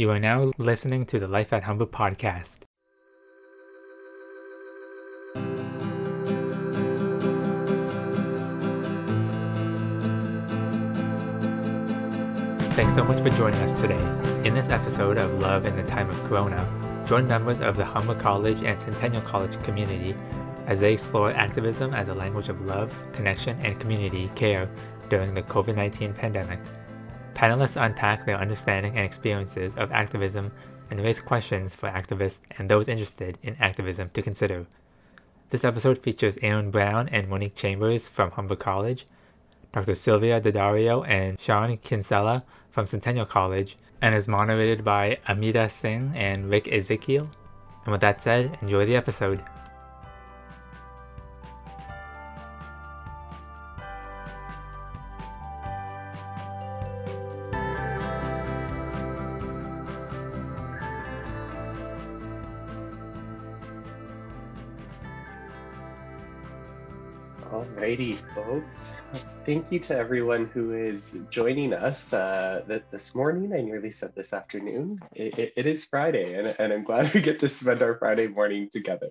You are now listening to the Life at Humber podcast. Thanks so much for joining us today. In this episode of Love in the Time of Corona, join members of the Humber College and Centennial College community as they explore activism as a language of love, connection, and community care during the COVID 19 pandemic. Panelists unpack their understanding and experiences of activism and raise questions for activists and those interested in activism to consider. This episode features Aaron Brown and Monique Chambers from Humber College, Dr. Sylvia D'Addario and Sean Kinsella from Centennial College, and is moderated by Amita Singh and Rick Ezekiel. And with that said, enjoy the episode. Folks. Thank you to everyone who is joining us uh, this morning. I nearly said this afternoon. It, it, it is Friday, and, and I'm glad we get to spend our Friday morning together.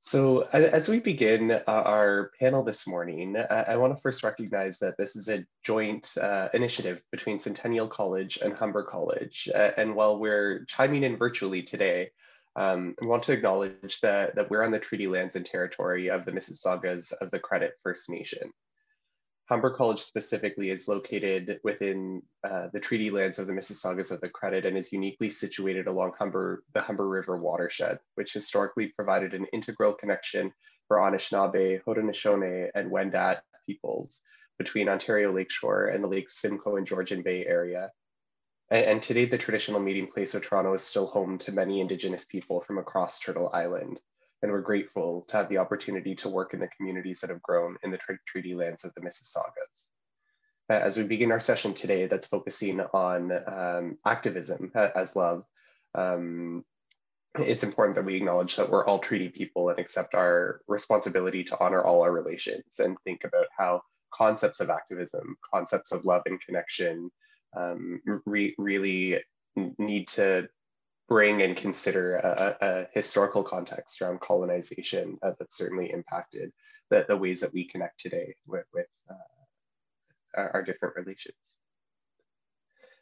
So, as we begin uh, our panel this morning, I, I want to first recognize that this is a joint uh, initiative between Centennial College and Humber College. Uh, and while we're chiming in virtually today, um, I want to acknowledge that, that we're on the treaty lands and territory of the Mississaugas of the Credit First Nation. Humber College specifically is located within uh, the treaty lands of the Mississaugas of the Credit and is uniquely situated along Humber, the Humber River watershed, which historically provided an integral connection for Anishinaabe, Haudenosaunee, and Wendat peoples between Ontario Lakeshore and the Lake Simcoe and Georgian Bay area, and, today, the traditional meeting place of Toronto is still home to many Indigenous people from across Turtle Island. And we're grateful to have the opportunity to work in the communities that have grown in the treaty lands of the Mississaugas. As we begin our session today, that's focusing on um, activism as love, um, it's important that we acknowledge that we're all treaty people and accept our responsibility to honor all our relations and think about how concepts of activism, concepts of love and connection, um, re really need to bring and consider a, a historical context around colonization uh, that certainly impacted the, the ways that we connect today with, with uh, our, our different relations.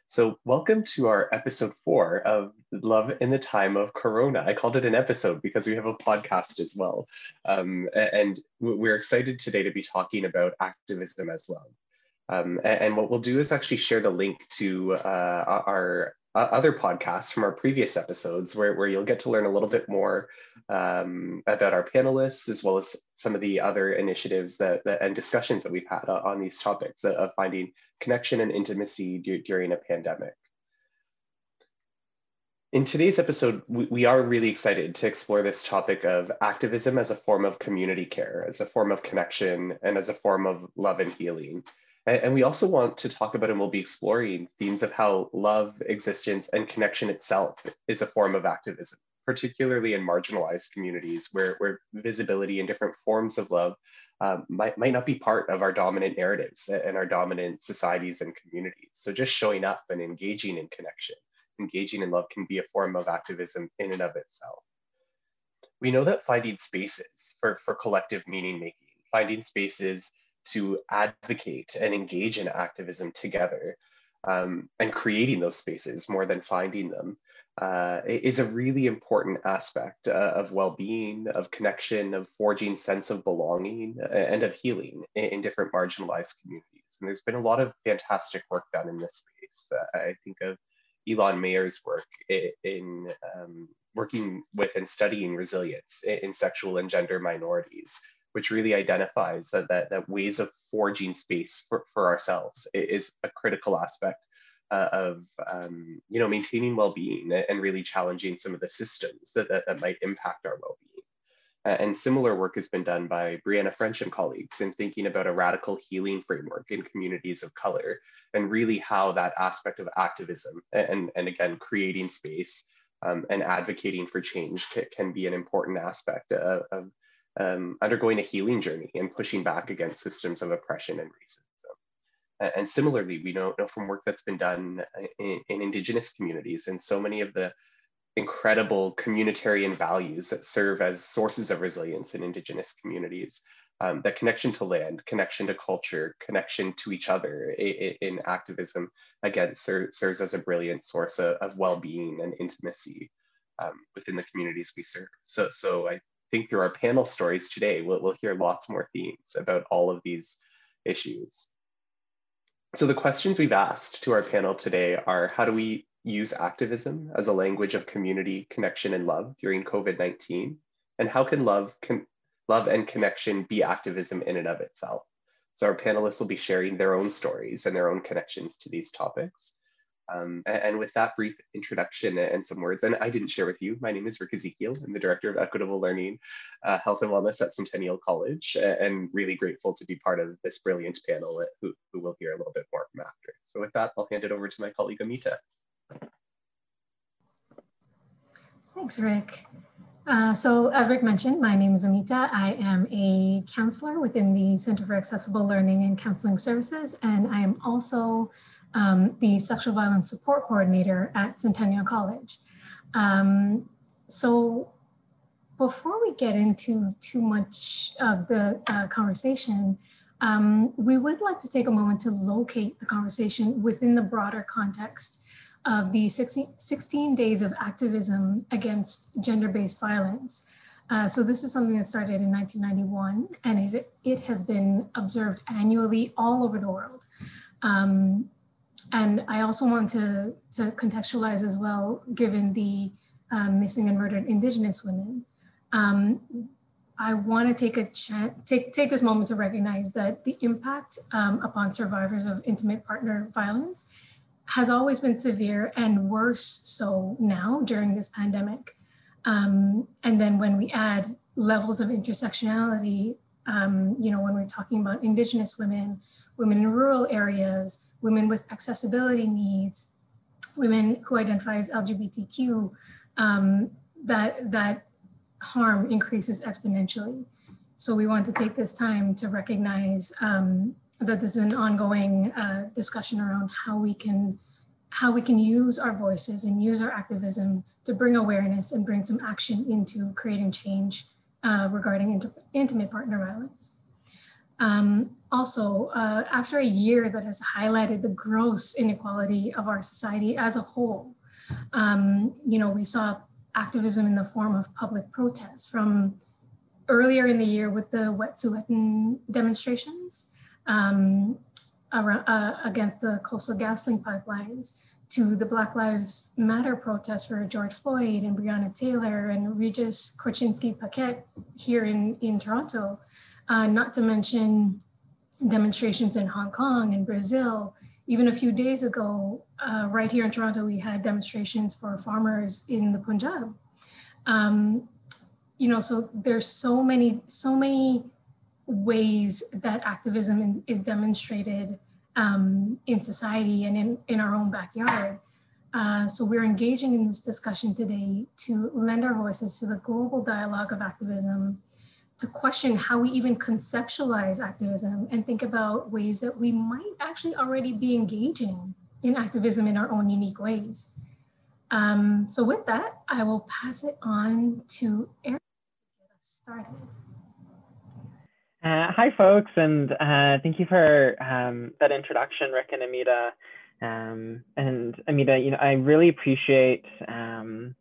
So welcome to our episode four of Love in the Time of Corona. I called it an episode because we have a podcast as well. Um, and we're excited today to be talking about activism as love. Um, and, and, what we'll do is actually share the link to uh, our uh, other podcasts from our previous episodes where, where you'll get to learn a little bit more um, about our panelists as well as some of the other initiatives that, that and discussions that we've had on these topics of finding connection and intimacy during a pandemic. In today's episode, we, we are really excited to explore this topic of activism as a form of community care, as a form of connection, and as a form of love and healing. And we also want to talk about and we'll be exploring themes of how love, existence, and connection itself is a form of activism, particularly in marginalized communities where, where visibility and different forms of love um, might, might not be part of our dominant narratives and our dominant societies and communities. So just showing up and engaging in connection, engaging in love can be a form of activism in and of itself. We know that finding spaces for, for collective meaning making, finding spaces to advocate and engage in activism together um, and creating those spaces more than finding them uh, is a really important aspect uh, of well-being, of connection, of forging sense of belonging, and of healing in, in, different marginalized communities. And there's been a lot of fantastic work done in this space. Uh, I think of Ilan Meyer's work in, in um, working with and studying resilience in, in sexual and gender minorities, which really identifies that, that, that ways of forging space for, for ourselves is a critical aspect uh, of um, you know maintaining well-being and really challenging some of the systems that, that, that might impact our well-being. Uh, and similar work has been done by Bryana French and colleagues in thinking about a radical healing framework in communities of color and really how that aspect of activism and, and again, creating space um, and advocating for change can, can, be an important aspect of, of um, undergoing a healing journey and pushing back against systems of oppression and racism. And similarly, we know, know from work that's been done in, in Indigenous communities and so many of the incredible communitarian values that serve as sources of resilience in Indigenous communities. Um, that connection to land, connection to culture, connection to each other in, in activism, again, ser serves as a brilliant source of, of well-being and intimacy um, within the communities we serve. So, so I think through our panel stories today, we'll, we'll hear lots more themes about all of these issues. So the questions we've asked to our panel today are how do we use activism as a language of community, connection, and love during COVID-19? And how can love, con love and connection be activism in and of itself? So our panelists will be sharing their own stories and their own connections to these topics. Um, and with that brief introduction and some words, and I didn't share with you, my name is Rick Ezekiel. I'm the Director of Equitable Learning, uh, Health and Wellness at Centennial College, and really grateful to be part of this brilliant panel who, who we'll hear a little bit more from after. So with that, I'll hand it over to my colleague Amita. Thanks, Rick. Uh, so as Rick mentioned, my name is Amita. I am a counselor within the Center for Accessible Learning and Counseling Services, and I am also um, the sexual violence support coordinator at Centennial College. Um, so before we get into too much of the uh, conversation, um, we would like to take a moment to locate the conversation within the broader context of the 16, 16 days of activism against gender-based violence. Uh, so this is something that started in 1991 and it, it has been observed annually all over the world. Um, and I also want to, to contextualize as well, given the um, missing and murdered Indigenous women. Um, I want to take a chance, take, take this moment to recognize that the impact um, upon survivors of intimate partner violence has always been severe and worse so now during this pandemic. Um, and then when we add levels of intersectionality, um, you know, when we're talking about Indigenous women, women in rural areas, women with accessibility needs, women who identify as LGBTQ, um, that, that harm increases exponentially. So we want to take this time to recognize um, that this is an ongoing uh, discussion around how we can how we can use our voices and use our activism to bring awareness and bring some action into creating change uh, regarding int intimate partner violence. Um, also, uh, after a year that has highlighted the gross inequality of our society as a whole, um, you know, we saw activism in the form of public protests from earlier in the year with the Wet'suwet'en demonstrations um, around, uh, against the coastal GasLink pipelines to the Black Lives Matter protest for George Floyd and Breonna Taylor and Regis Korchinski Paquet here in, in Toronto, uh, not to mention demonstrations in Hong Kong and Brazil. Even a few days ago, uh, right here in Toronto, we had demonstrations for farmers in the Punjab. Um, you know, so there's so many, so many ways that activism is demonstrated um, in society and in, in our own backyard. Uh, so we're engaging in this discussion today to lend our voices to the global dialogue of activism to question how we even conceptualize activism and think about ways that we might actually already be engaging in activism in our own unique ways. Um, so with that, I will pass it on to Eric to get us started. Uh, hi, folks, and uh, thank you for um, that introduction, Rick and Amita. Um, and Amita, you know, I really appreciate um,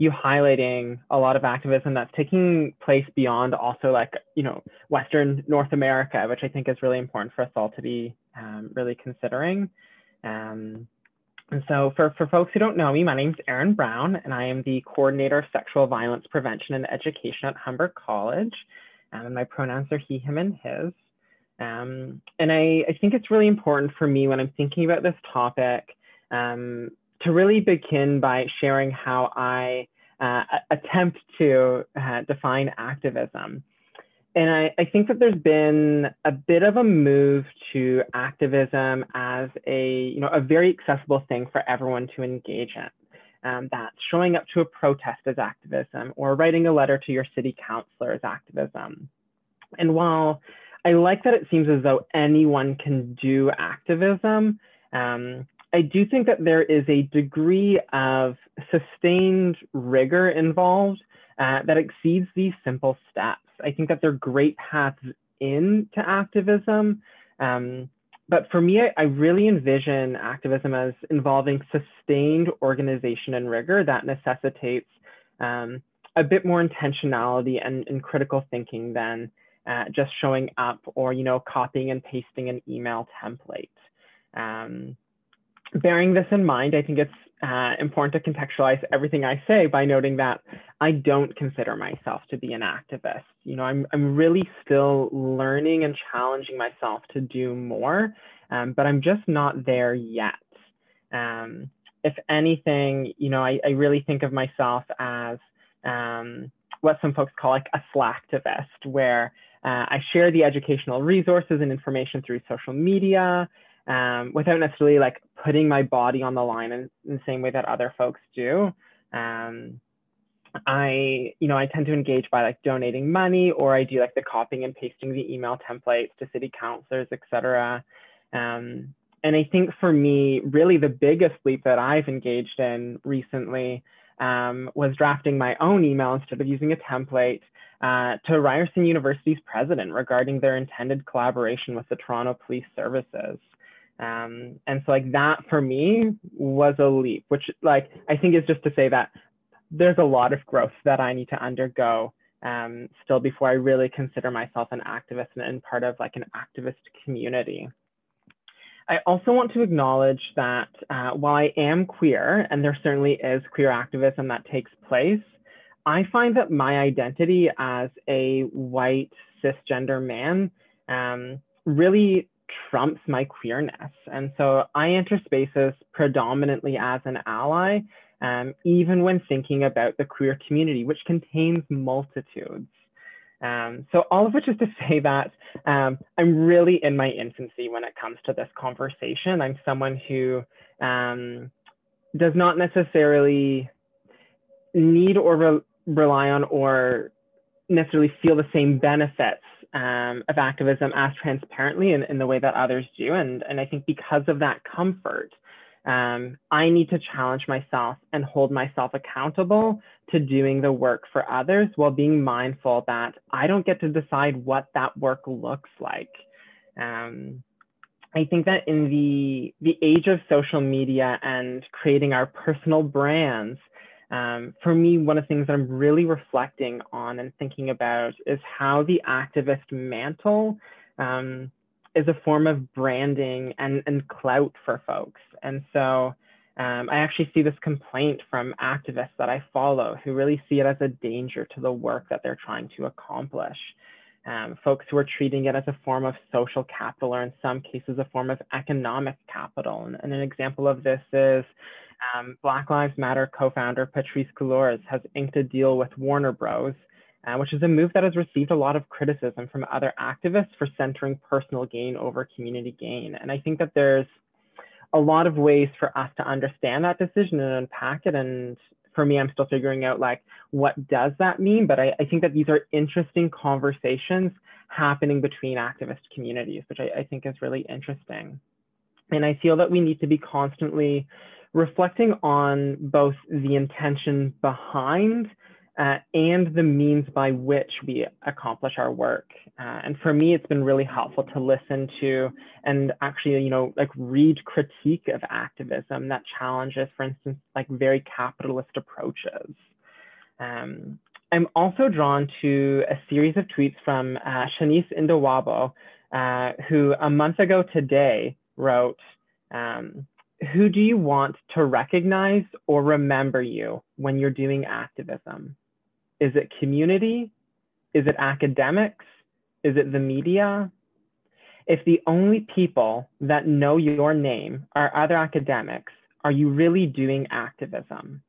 you highlighting a lot of activism that's taking place beyond also like, you know, Western North America, which I think is really important for us all to be um, really considering. Um, and so for, for folks who don't know me, my name is Erin Brown, and I am the coordinator of sexual violence prevention and education at Humber College. Um, and my pronouns are he, him, and his. Um, and I, I think it's really important for me when I'm thinking about this topic um, to really begin by sharing how I uh, attempt to uh, define activism. And I, I, think that there's been a bit of a move to activism as a, you know, a very accessible thing for everyone to engage in. Um, that showing up to a protest is activism or writing a letter to your city councilor is activism. And while I like that it seems as though anyone can do activism. Um, I do think that there is a degree of sustained rigor involved uh, that exceeds these simple steps. I think that they're great paths into activism. Um, but for me, I, I, really envision activism as involving sustained organization and rigor that necessitates um, a bit more intentionality and, and critical thinking than uh, just showing up or you know copying and pasting an email template. Um, bearing this in mind, I think it's uh, important to contextualize everything I say by noting that I don't consider myself to be an activist. You know, I'm, I'm really still learning and challenging myself to do more, um, but I'm just not there yet. Um, if anything, you know, I, I really think of myself as um, what some folks call like a slacktivist, where uh, I share the educational resources and information through social media um, without necessarily like putting my body on the line in, in the same way that other folks do. Um, I, you know, I tend to engage by like donating money or I do like the copying and pasting the email templates to city councilors, etc. Um, and I think for me, really the biggest leap that I've engaged in recently um, was drafting my own email instead of using a template uh, to Ryerson University's president regarding their intended collaboration with the Toronto Police Services. Um, and so like that for me was a leap, which like I think is just to say that there's a lot of growth that I need to undergo um, still before I really consider myself an activist and part of like an activist community. I also want to acknowledge that uh, while I am queer, and there certainly is queer activism that takes place, I find that my identity as a white cisgender man um, really trumps my queerness. And so I enter spaces predominantly as an ally, um, even when thinking about the queer community, which contains multitudes. Um, so all of which is to say that um, I'm really in my infancy when it comes to this conversation. I'm someone who um, does not necessarily need or re rely on or necessarily feel the same benefits um, of activism as transparently in, in the way that others do. And, and I think because of that comfort, um, I need to challenge myself and hold myself accountable to doing the work for others while being mindful that I don't get to decide what that work looks like. Um, I think that in the, the age of social media and creating our personal brands, um, for me, one of the things that I'm really reflecting on and thinking about is how the activist mantle um, is a form of branding and, and clout for folks. And so um, I actually see this complaint from activists that I follow who really see it as a danger to the work that they're trying to accomplish. Um, folks who are treating it as a form of social capital or in some cases a form of economic capital. And, and an example of this is um, Black Lives Matter co-founder Patrisse Cullors has inked a deal with Warner Bros, uh, which is a move that has received a lot of criticism from other activists for centering personal gain over community gain. And I think that there's a lot of ways for us to understand that decision and unpack it. And for me, I'm still figuring out like, what does that mean? But I, I think that these are interesting conversations happening between activist communities, which I, I think is really interesting. And I feel that we need to be constantly reflecting on both the intention behind uh, and the means by which we accomplish our work. Uh, and for me, it's been really helpful to listen to and actually, you know, like read critique of activism that challenges, for instance, like very capitalist approaches. Um, I'm also drawn to a series of tweets from uh, Shanice Indawabo, uh, who a month ago today wrote, um, who do you want to recognize or remember you when you're doing activism? Is it community? Is it academics? Is it the media? If the only people that know your name are other academics, are you really doing activism?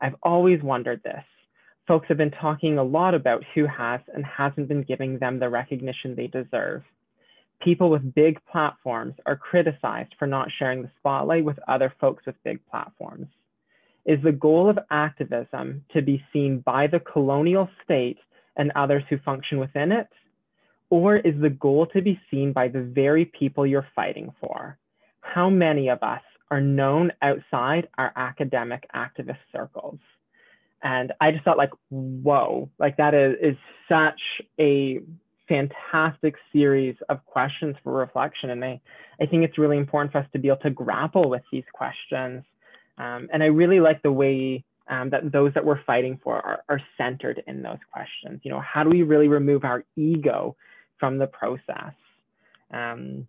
I've always wondered this. Folks have been talking a lot about who has and hasn't been giving them the recognition they deserve people with big platforms are criticized for not sharing the spotlight with other folks with big platforms. Is the goal of activism to be seen by the colonial state and others who function within it? Or is the goal to be seen by the very people you're fighting for? How many of us are known outside our academic activist circles? And I just thought like, whoa, like that is, is such a fantastic series of questions for reflection. And I, I think it's really important for us to be able to grapple with these questions. Um, and I really like the way um, that those that we're fighting for are, are centered in those questions. You know, how do we really remove our ego from the process? Um,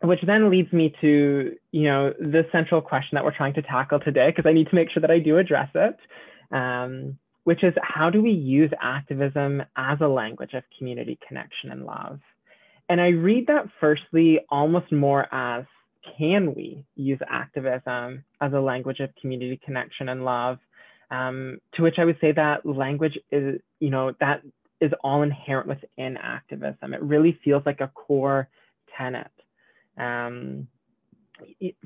which then leads me to, you know, the central question that we're trying to tackle today, because I need to make sure that I do address it. Um, which is how do we use activism as a language of community connection and love? And I read that firstly almost more as can we use activism as a language of community connection and love? Um, to which I would say that language is, you know, that is all inherent within activism. It really feels like a core tenet. Um,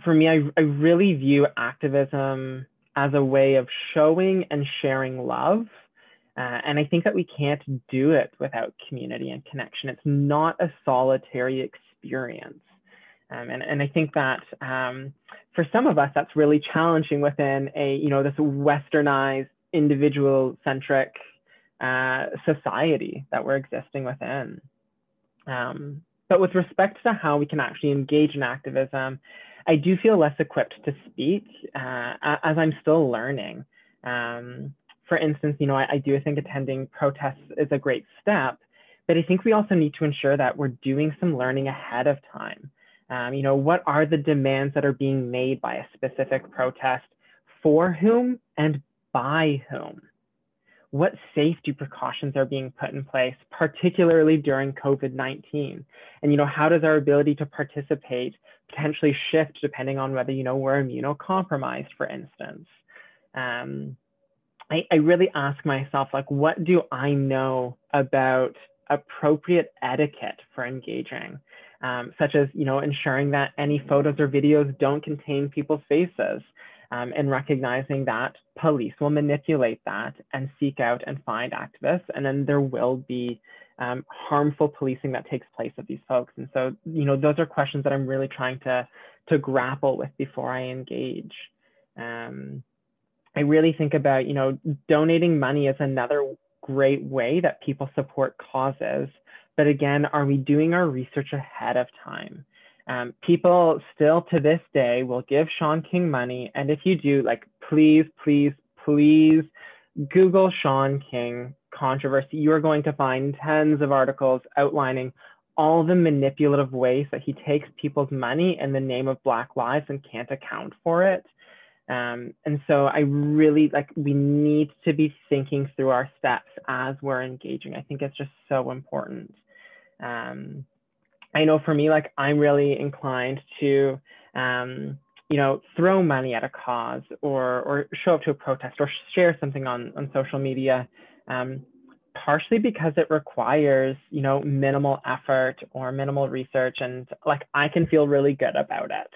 for me, I, I really view activism as a way of showing and sharing love. Uh, and I think that we can't do it without community and connection. It's not a solitary experience. Um, and, and I think that um, for some of us, that's really challenging within a, you know, this westernized, individual centric uh, society that we're existing within. Um, but with respect to how we can actually engage in activism, I do feel less equipped to speak uh, as I'm still learning. Um, for instance, you know, I, I, do think attending protests is a great step, but I think we also need to ensure that we're doing some learning ahead of time. Um, you know, what are the demands that are being made by a specific protest for whom and by whom? what safety precautions are being put in place, particularly during COVID-19? And, you know, how does our ability to participate potentially shift depending on whether, you know, we're immunocompromised, for instance? Um, I, I really ask myself, like, what do I know about appropriate etiquette for engaging? Um, such as, you know, ensuring that any photos or videos don't contain people's faces, um, and recognizing that police will manipulate that and seek out and find activists, and then there will be um, harmful policing that takes place of these folks. And so, you know, those are questions that I'm really trying to to grapple with before I engage. Um, I really think about, you know, donating money is another great way that people support causes. But again, are we doing our research ahead of time? Um, people still to this day will give Shaun King money. And if you do, like, please, please, please Google Shaun King controversy. You are going to find tens of articles outlining all the manipulative ways that he takes people's money in the name of Black lives and can't account for it. Um, and so I really like, we need to be thinking through our steps as we're engaging. I think it's just so important. Um, I know for me, like I'm really inclined to, um, you know, throw money at a cause or or show up to a protest or share something on on social media, um, partially because it requires, you know, minimal effort or minimal research, and like I can feel really good about it.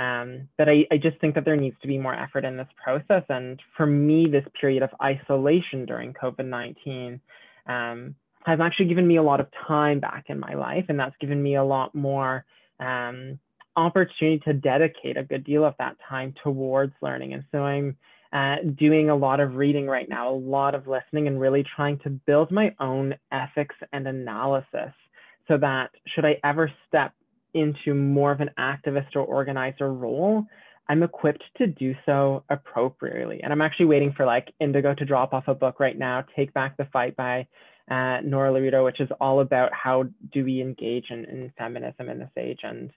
Um, but I, I just think that there needs to be more effort in this process. And for me, this period of isolation during COVID 19 um, has actually given me a lot of time back in my life, and that's given me a lot more um, opportunity to dedicate a good deal of that time towards learning. And so I'm uh, doing a lot of reading right now, a lot of listening, and really trying to build my own ethics and analysis so that should I ever step into more of an activist or organizer role, I'm equipped to do so appropriately. And I'm actually waiting for like Indigo to drop off a book right now, Take Back the Fight by uh, Nora Loreto, which is all about how do we engage in, in feminism in this age, and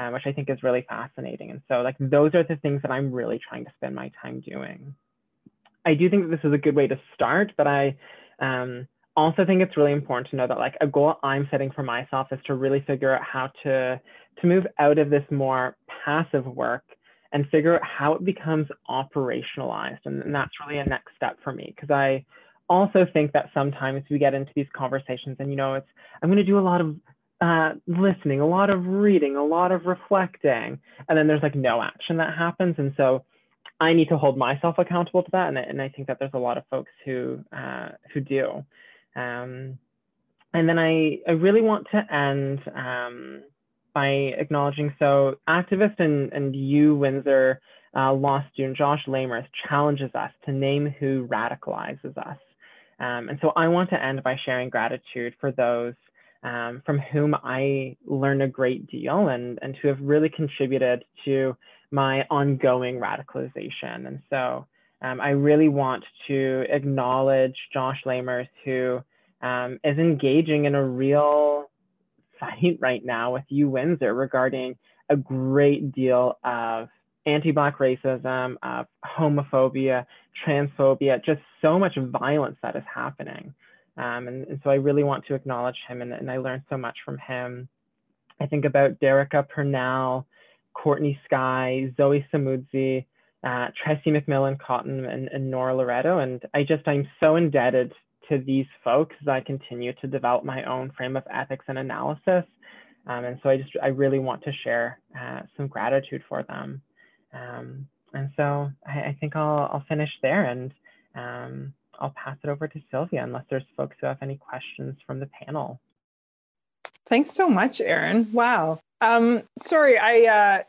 uh, which I think is really fascinating. And so, like, those are the things that I'm really trying to spend my time doing. I do think that this is a good way to start, but I um, also think it's really important to know that like a goal I'm setting for myself is to really figure out how to to move out of this more passive work and figure out how it becomes operationalized. And, and that's really a next step for me because I also think that sometimes we get into these conversations and, you know, it's, I'm going to do a lot of uh, listening, a lot of reading, a lot of reflecting, and then there's like no action that happens. And so I need to hold myself accountable to that. And, and I think that there's a lot of folks who, uh, who do. Um, and then I, I really want to end um, by acknowledging so activist and, and U Windsor uh, law student Josh Lamers challenges us to name who radicalizes us. Um, and so I want to end by sharing gratitude for those um, from whom I learn a great deal and, and who have really contributed to my ongoing radicalization. And so um, I really want to acknowledge Josh Lamers, who um, is engaging in a real fight right now with U Windsor regarding a great deal of anti-black racism, of homophobia, transphobia, just so much violence that is happening. Um, and, and, so I really want to acknowledge him and, and, I learned so much from him. I think about Derecka Purnell, Courtney Skye, Zoe Samudzi, uh, Tressie McMillan Cottom, and, and Nora Loreto. And I just, I'm so indebted to these folks as I continue to develop my own frame of ethics and analysis. Um, and so I just, I really want to share uh, some gratitude for them. Um, and so I, I, think I'll, I'll finish there and um, I'll pass it over to Sylvia unless there's folks who have any questions from the panel. Thanks so much, Erin. Wow. Um, sorry, I uh,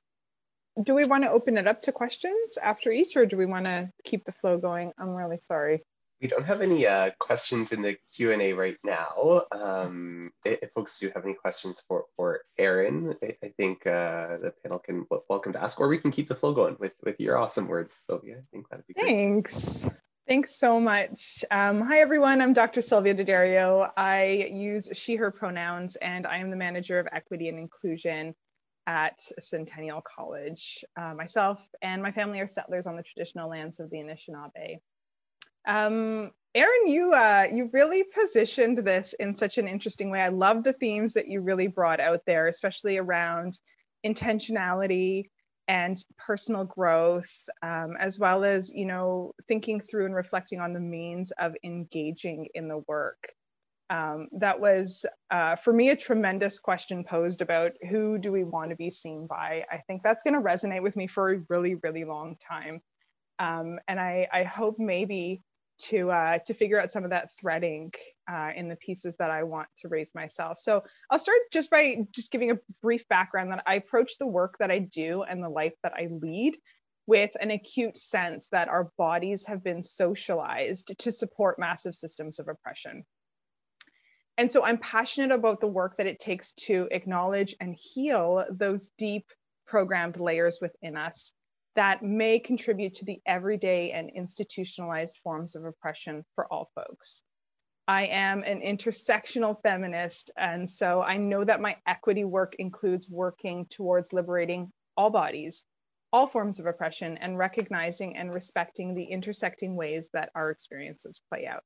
do we want to open it up to questions after each, or do we want to keep the flow going? I'm really sorry. We don't have any uh, questions in the Q&A right now. Um, if, if, folks do have any questions for, for Erin, I, I think uh, the panel can welcome to ask, or we can keep the flow going with, with your awesome words, Sylvia. I think that'd be great. Thanks. Thanks so much. Um, hi, everyone. I'm Dr. Sylvia D'Addario. I use she, her pronouns, and I am the manager of equity and inclusion at Centennial College. Uh, myself and my family are settlers on the traditional lands of the Anishinaabe. Um, Erin, you uh, you really positioned this in such an interesting way. I love the themes that you really brought out there, especially around intentionality, and personal growth, um, as well as, you know, thinking through and reflecting on the means of engaging in the work. Um, that was, uh, for me, a tremendous question posed about who do we want to be seen by? I think that's going to resonate with me for a really, really long time. Um, and I, I hope maybe to uh, to figure out some of that threading uh, in the pieces that I want to raise myself. So I'll start just by just giving a brief background that I approach the work that I do and the life that I lead with an acute sense that our bodies have been socialized to support massive systems of oppression. And so I'm passionate about the work that it takes to acknowledge and heal those deep programmed layers within us that may contribute to the everyday and institutionalized forms of oppression for all folks. I am an intersectional feminist, and so I know that my equity work includes working towards liberating all bodies, all forms of oppression, and recognizing and respecting the intersecting ways that our experiences play out.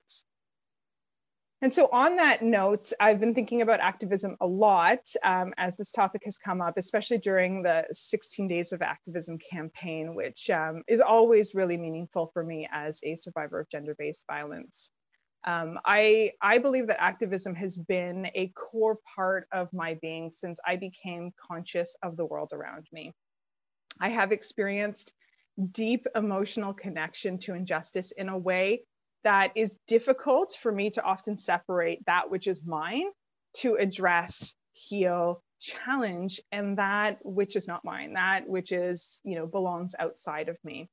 And so, on that note, I've been thinking about activism a lot um, as this topic has come up, especially during the 16 Days of Activism campaign, which um, is always really meaningful for me as a survivor of gender based violence. Um, I, I believe that activism has been a core part of my being since I became conscious of the world around me. I have experienced deep emotional connection to injustice in a way that is difficult for me to often separate that which is mine to address, heal, challenge, and that which is not mine, that which is, you know, belongs outside of me.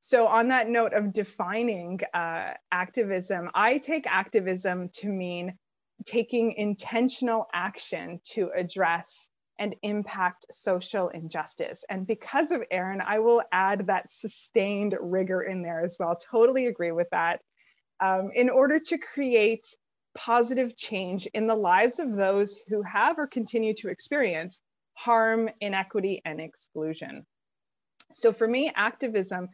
So, on that note of defining uh, activism, I take activism to mean taking intentional action to address and impact social injustice. And because of Aaron, I will add that sustained rigor in there as well. Totally agree with that. Um, in order to create positive change in the lives of those who have or continue to experience harm, inequity, and exclusion. So for me, activism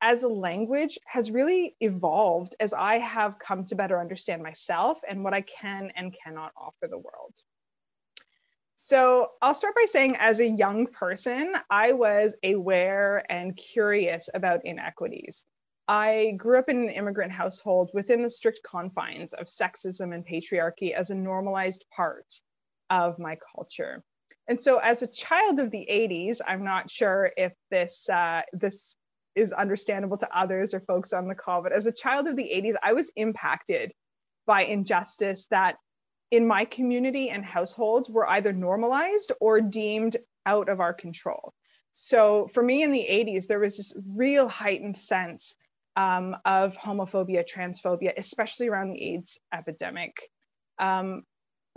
as a language has really evolved as I have come to better understand myself and what I can and cannot offer the world. So I'll start by saying, as a young person, I was aware and curious about inequities. I grew up in an immigrant household within the strict confines of sexism and patriarchy as a normalized part of my culture. And so, as a child of the 80s, I'm not sure if this uh, this is understandable to others or folks on the call, but as a child of the 80s, I was impacted by injustice that in my community and household were either normalized or deemed out of our control. So for me in the 80s, there was this real heightened sense um, of homophobia, transphobia, especially around the AIDS epidemic. Um,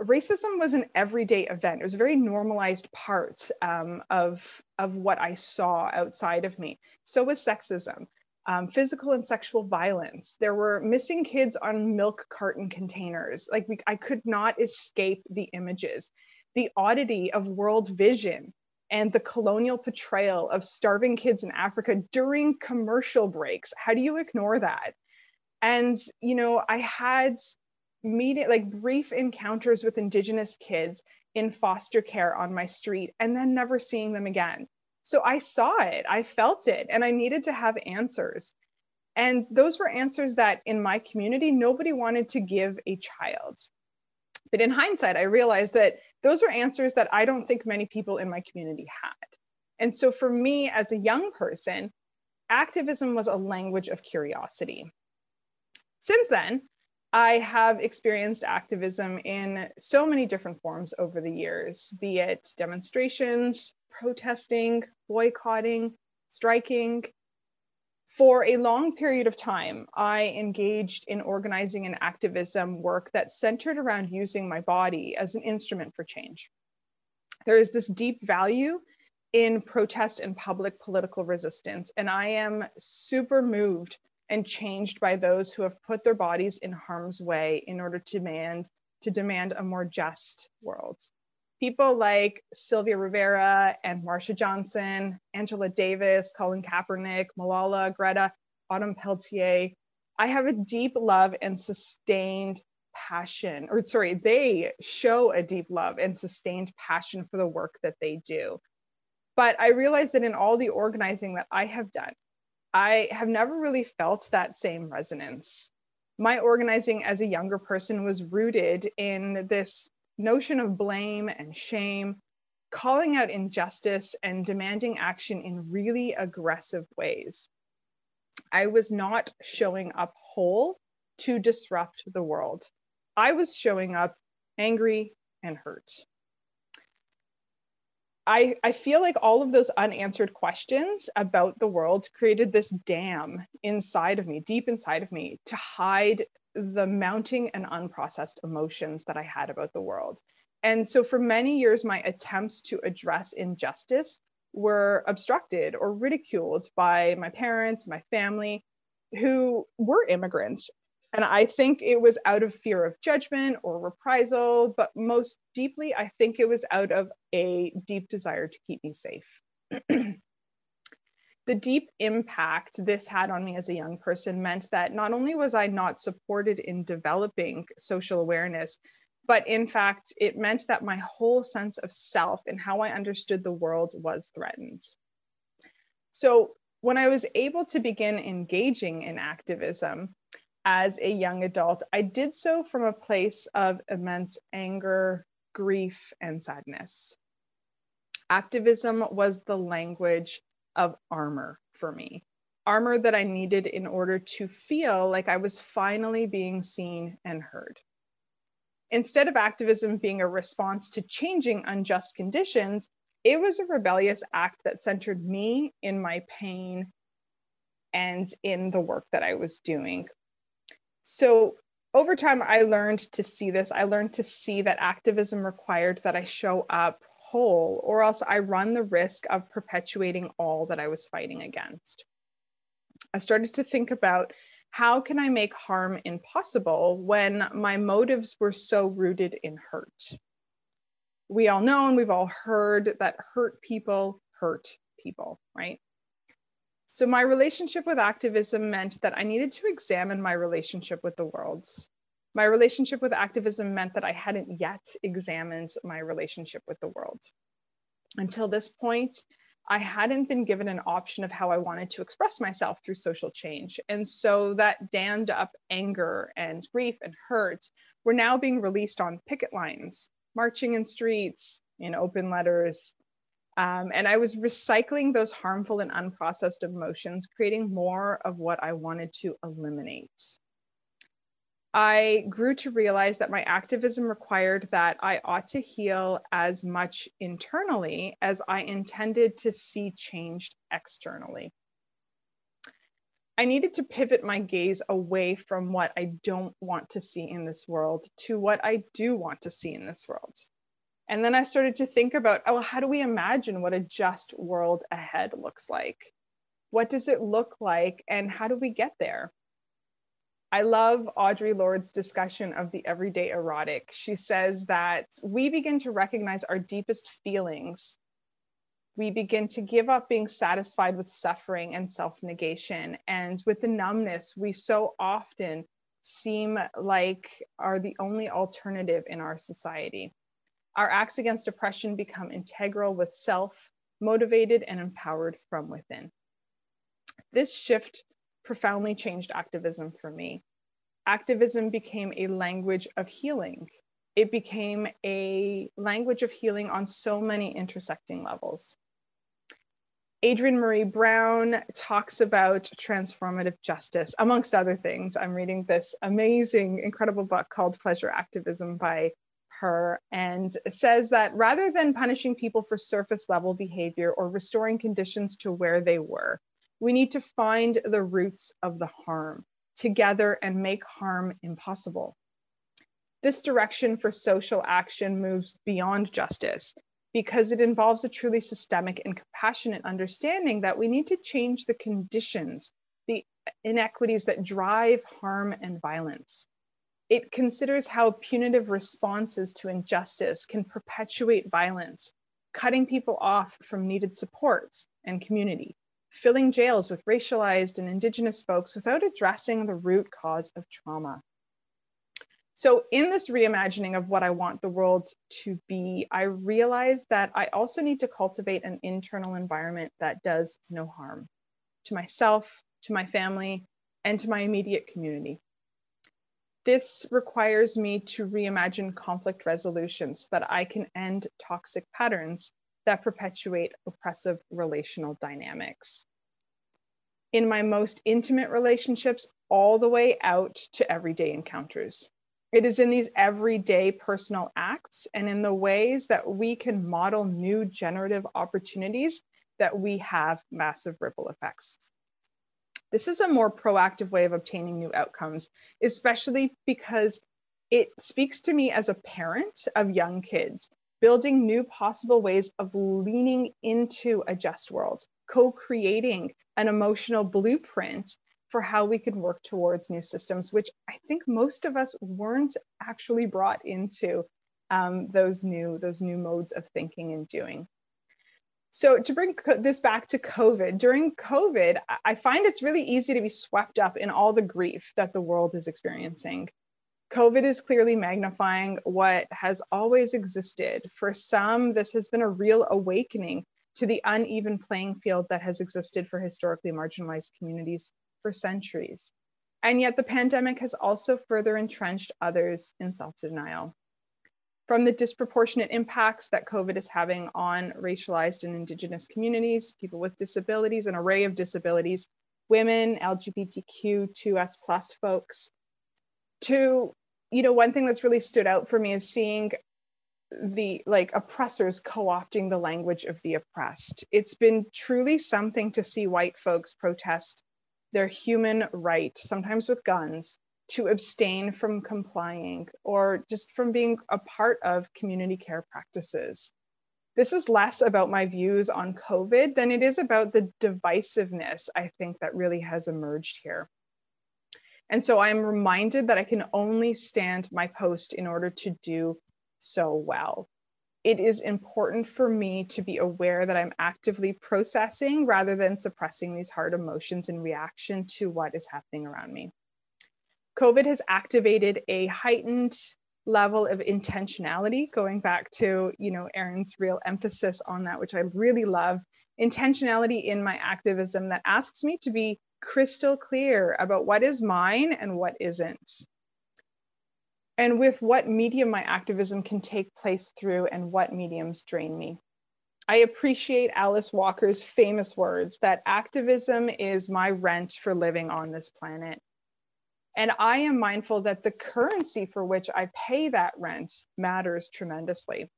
racism was an everyday event. It was a very normalized part um, of, of what I saw outside of me. So was sexism, um, physical and sexual violence. There were missing kids on milk carton containers. Like we, I could not escape the images. The oddity of world vision and the colonial portrayal of starving kids in Africa during commercial breaks. How do you ignore that? And, you know, I had meeting like brief encounters with indigenous kids in foster care on my street and then never seeing them again. So I saw it, I felt it, and I needed to have answers. And those were answers that in my community, nobody wanted to give a child. But in hindsight, I realized that those are answers that I don't think many people in my community had. And so for me as a young person, activism was a language of curiosity. Since then, I have experienced activism in so many different forms over the years, be it demonstrations, protesting, boycotting, striking, for a long period of time, I engaged in organizing and activism work that centered around using my body as an instrument for change. There is this deep value in protest and public political resistance, and I am super moved and changed by those who have put their bodies in harm's way in order to demand to demand a more just world people like Sylvia Rivera and Marsha Johnson, Angela Davis, Colin Kaepernick, Malala, Greta, Autumn Peltier, I have a deep love and sustained passion, or sorry, they show a deep love and sustained passion for the work that they do. But I realize that in all the organizing that I have done, I have never really felt that same resonance. My organizing as a younger person was rooted in this notion of blame and shame, calling out injustice and demanding action in really aggressive ways. I was not showing up whole to disrupt the world. I was showing up angry and hurt. I, I feel like all of those unanswered questions about the world created this dam inside of me, deep inside of me, to hide the mounting and unprocessed emotions that I had about the world. And so for many years, my attempts to address injustice were obstructed or ridiculed by my parents, my family, who were immigrants. And I think it was out of fear of judgment or reprisal, but most deeply, I think it was out of a deep desire to keep me safe. the deep impact this had on me as a young person meant that not only was I not supported in developing social awareness, but in fact, it meant that my whole sense of self and how I understood the world was threatened. So, when I was able to begin engaging in activism as a young adult, I did so from a place of immense anger, grief, and sadness. Activism was the language of armor for me, armor that I needed in order to feel like I was finally being seen and heard. Instead of activism being a response to changing unjust conditions, it was a rebellious act that centered me in my pain and in the work that I was doing. So over time, I learned to see this. I learned to see that activism required that I show up whole, or else I run the risk of perpetuating all that I was fighting against. I started to think about how can I make harm impossible when my motives were so rooted in hurt? We all know and we've all heard that hurt people hurt people, right? So my relationship with activism meant that I needed to examine my relationship with the world. My relationship with activism meant that I hadn't yet examined my relationship with the world. Until this point, I hadn't been given an option of how I wanted to express myself through social change. And so that dammed up anger and grief and hurt were now being released on picket lines, marching in streets, in open letters. Um, and I was recycling those harmful and unprocessed emotions, creating more of what I wanted to eliminate. I grew to realize that my activism required that I ought to heal as much internally as I intended to see changed externally. I needed to pivot my gaze away from what I don't want to see in this world to what I do want to see in this world. And then I started to think about, oh, how do we imagine what a just world ahead looks like? What does it look like? And how do we get there? I love Audre Lorde's discussion of the everyday erotic. She says that we begin to recognize our deepest feelings we begin to give up being satisfied with suffering and self negation. And with the numbness, we so often seem like are the only alternative in our society. Our acts against oppression become integral with self, motivated and empowered from within. This shift profoundly changed activism for me. Activism became a language of healing. It became a language of healing on so many intersecting levels. adrienne maree brown talks about transformative justice, amongst other things. I'm reading this amazing, incredible book called Pleasure Activism by her and says that rather than punishing people for surface level behavior or restoring conditions to where they were, we need to find the roots of the harm together and make harm impossible. This direction for social action moves beyond justice because it involves a truly systemic and compassionate understanding that we need to change the conditions, the inequities that drive harm and violence. It considers how punitive responses to injustice can perpetuate violence, cutting people off from needed supports and community, filling jails with racialized and Indigenous folks without addressing the root cause of trauma. So, in this reimagining of what I want the world to be, I realized that I also need to cultivate an internal environment that does no harm to myself, to my family, and to my immediate community. This requires me to reimagine conflict resolution so that I can end toxic patterns that perpetuate oppressive relational dynamics. In my most intimate relationships, all the way out to everyday encounters. It is in these everyday personal acts and in the ways that we can model new generative opportunities that we have massive ripple effects. This is a more proactive way of obtaining new outcomes, especially because it speaks to me as a parent of young kids, building new possible ways of leaning into a just world, co creating an emotional blueprint for how we could work towards new systems, which I think most of us weren't actually brought into um, those new those new modes of thinking and doing. So to bring this back to COVID, during COVID, I find it's really easy to be swept up in all the grief that the world is experiencing. COVID is clearly magnifying what has always existed. For some, this has been a real awakening to the uneven playing field that has existed for historically marginalized communities for centuries. And yet the pandemic has also further entrenched others in self-denial. From the disproportionate impacts that COVID is having on racialized and indigenous communities, people with disabilities, an array of disabilities, women, LGBTQ2S plus folks, to, you know, one thing that's really stood out for me is seeing the like oppressors co-opting the language of the oppressed. It's been truly something to see white folks protest their human right, sometimes with guns, to abstain from complying or just from being a part of community care practices. This is less about my views on COVID than it is about the divisiveness I think that really has emerged here. And so I am reminded that I can only stand my post in order to do so well it is important for me to be aware that I'm actively processing rather than suppressing these hard emotions in reaction to what is happening around me. COVID has activated a heightened level of intentionality, going back to, you know, Erin's real emphasis on that, which I really love, intentionality in my activism that asks me to be crystal clear about what is mine and what isn't and with what medium my activism can take place through and what mediums drain me. I appreciate Alice Walker's famous words that activism is my rent for living on this planet. And I am mindful that the currency for which I pay that rent matters tremendously.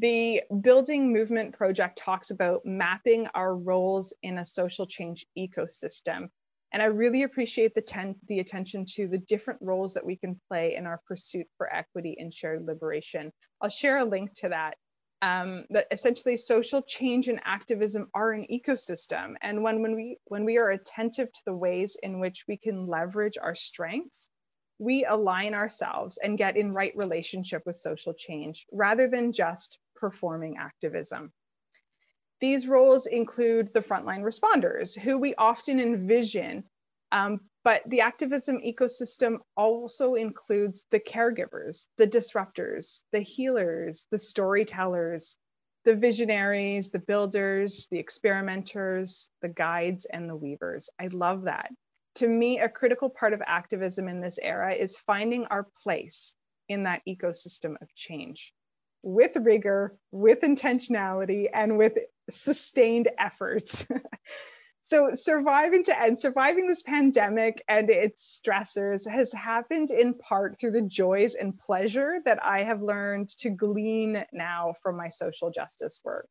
The Building Movement Project talks about mapping our roles in a social change ecosystem. And I really appreciate the, ten, the attention to the different roles that we can play in our pursuit for equity and shared liberation. I'll share a link to that. Um, essentially social change and activism are an ecosystem. And when, when, we, when we are attentive to the ways in which we can leverage our strengths, we align ourselves and get in right relationship with social change rather than just performing activism. These roles include the frontline responders, who we often envision, um, but the activism ecosystem also includes the caregivers, the disruptors, the healers, the storytellers, the visionaries, the builders, the experimenters, the guides, and the weavers. I love that. To me, a critical part of activism in this era is finding our place in that ecosystem of change with rigor, with intentionality, and with sustained efforts. so surviving to end, surviving this pandemic and its stressors has happened in part through the joys and pleasure that I have learned to glean now from my social justice work.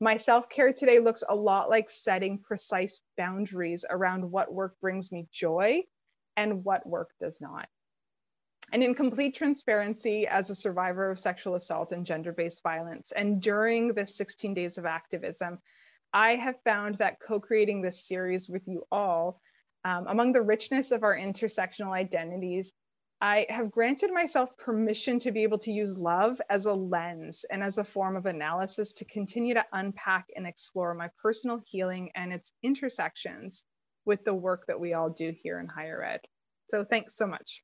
My self care today looks a lot like setting precise boundaries around what work brings me joy and what work does not. And in complete transparency, as a survivor of sexual assault and gender based violence, and during this 16 days of activism, I have found that co creating this series with you all, um, among the richness of our intersectional identities, I have granted myself permission to be able to use love as a lens and as a form of analysis to continue to unpack and explore my personal healing and its intersections with the work that we all do here in higher ed. So thanks so much.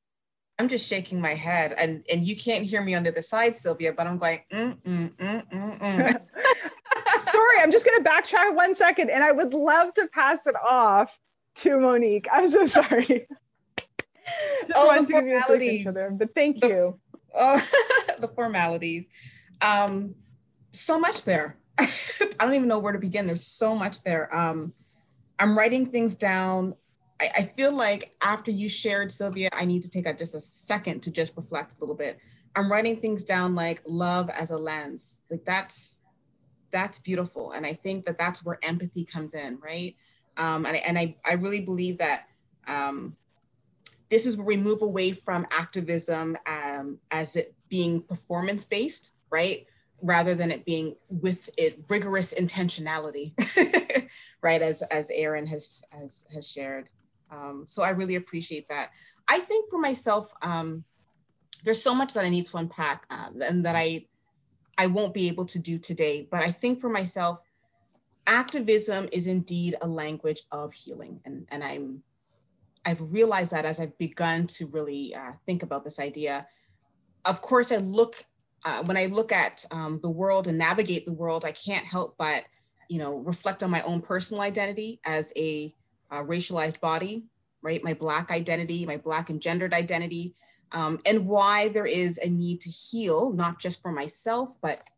I'm just shaking my head, and and you can't hear me on the other side, Sylvia, but I'm going. Mm, mm, mm, mm, mm. Sorry, I'm just going to backtrack one second, and I would love to pass it off to Monique. I'm so sorry. just oh, the formalities. Them, but thank the, you. Oh, the formalities. Um, so much there. I don't even know where to begin. There's so much there. Um, I'm writing things down I, I feel like after you shared, Sylvia, I need to take a, just a second to just reflect a little bit. I'm writing things down like love as a lens. Like that's that's beautiful, and I think that that's where empathy comes in, right? Um, and and I I really believe that um, this is where we move away from activism um, as it being performance based, right? Rather than it being with it rigorous intentionality, right? As as Aaron has has has shared. Um, so I really appreciate that. I think for myself, um, there's so much that I need to unpack uh, and that I I won't be able to do today. But I think for myself, activism is indeed a language of healing, and and I'm I've realized that as I've begun to really uh, think about this idea. Of course, I look uh, when I look at um, the world and navigate the world, I can't help but you know reflect on my own personal identity as a uh, racialized body, right? My Black identity, my Black and gendered identity, um, and why there is a need to heal, not just for myself, but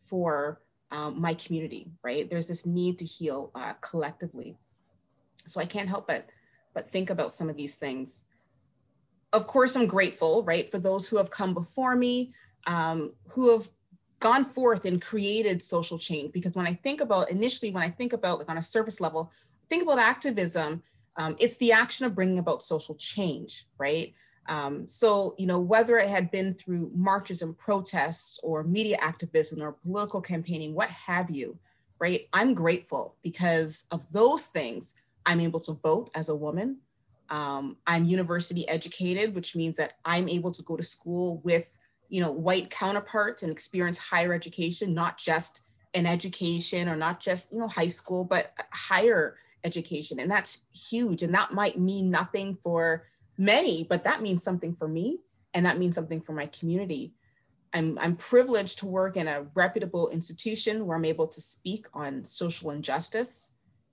for um, my community, right? There's this need to heal uh, collectively. So I can't help but, but think about some of these things. Of course, I'm grateful, right, for those who have come before me, um, who have gone forth and created social change. Because when I think about initially, when I think about like on a surface level, think about activism, um, it's the action of bringing about social change, right? Um, so, you know, whether it had been through marches and protests or media activism or political campaigning, what have you, right? I'm grateful because of those things. I'm able to vote as a woman. Um, I'm university educated, which means that I'm able to go to school with, you know, white counterparts and experience higher education, not just an education or not just, you know, high school, but higher education. And that's huge. And that might mean nothing for many, but that means something for me. And that means something for my community. I'm, I'm privileged to work in a reputable institution where I'm able to speak on social injustice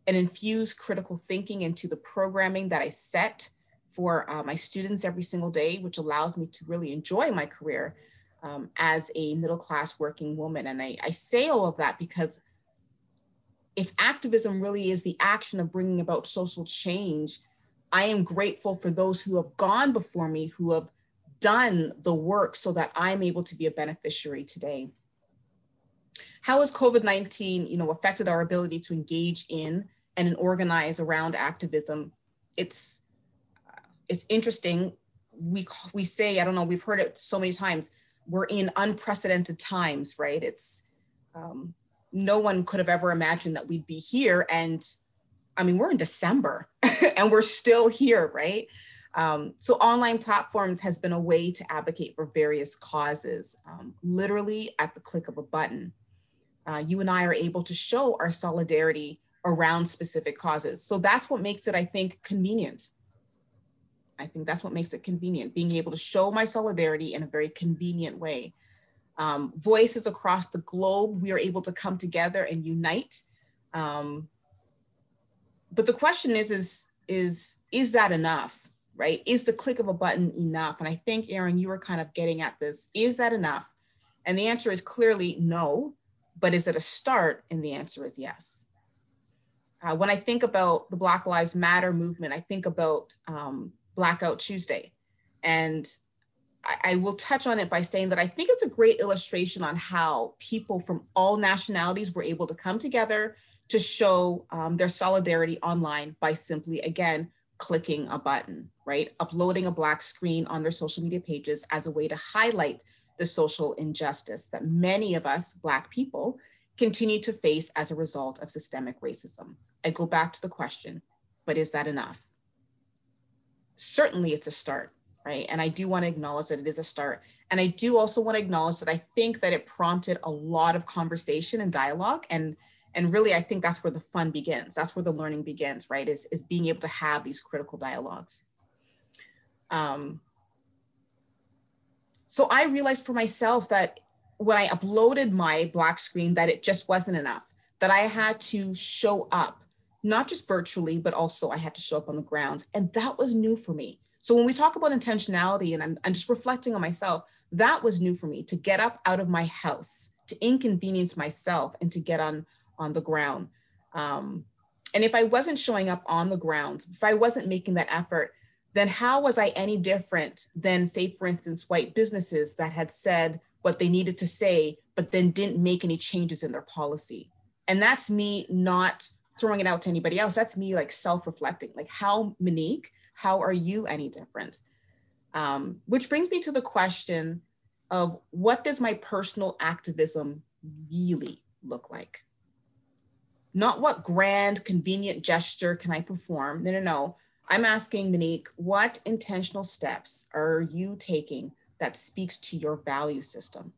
and infuse critical thinking into the programming that I set for uh, my students every single day, which allows me to really enjoy my career um, as a middle class working woman. And I, I say all of that because if activism really is the action of bringing about social change, I am grateful for those who have gone before me, who have done the work so that I'm able to be a beneficiary today. How has COVID-19, you know, affected our ability to engage in and organize around activism? It's it's interesting. We we say, I don't know, we've heard it so many times. We're in unprecedented times, right? It's um, no one could have ever imagined that we'd be here. And I mean, we're in December and we're still here, right? Um, so online platforms has been a way to advocate for various causes, um, literally at the click of a button. Uh, you and I are able to show our solidarity around specific causes. So that's what makes it, I think, convenient. I think that's what makes it convenient, being able to show my solidarity in a very convenient way. Um, voices across the globe, we are able to come together and unite. Um, but the question is, is, is, is that enough, right? Is the click of a button enough? And I think, Aaron, you were kind of getting at this. Is that enough? And the answer is clearly no, but is it a start? And the answer is yes. Uh, when I think about the Black Lives Matter movement, I think about um, Blackout Tuesday. And I, will touch on it by saying that I think it's a great illustration on how people from all nationalities were able to come together to show um, their solidarity online by simply, again, clicking a button, right? Uploading a black screen on their social media pages as a way to highlight the social injustice that many of us Black people continue to face as a result of systemic racism. I go back to the question, but is that enough? certainly it's a start, right? And I do want to acknowledge that it is a start. And I do also want to acknowledge that I think that it prompted a lot of conversation and dialogue. And, and really, I think that's where the fun begins. That's where the learning begins, right? Is, is being able to have these critical dialogues. Um, so I realized for myself that when I uploaded my black screen, that it just wasn't enough, that I had to show up not just virtually, but also I had to show up on the grounds. And that was new for me. So when we talk about intentionality, and I'm, I'm just reflecting on myself, that was new for me to get up out of my house, to inconvenience myself, and to get on on the ground. Um, and if I wasn't showing up on the grounds, if I wasn't making that effort, then how was I any different than, say, for instance, white businesses that had said what they needed to say, but then didn't make any changes in their policy? And that's me not throwing it out to anybody else. That's me like self-reflecting, like how Monique, how are you any different? Um, which brings me to the question of what does my personal activism really look like? Not what grand, convenient gesture can I perform? No, no, no. I'm asking Monique, what intentional steps are you taking that speaks to your value system?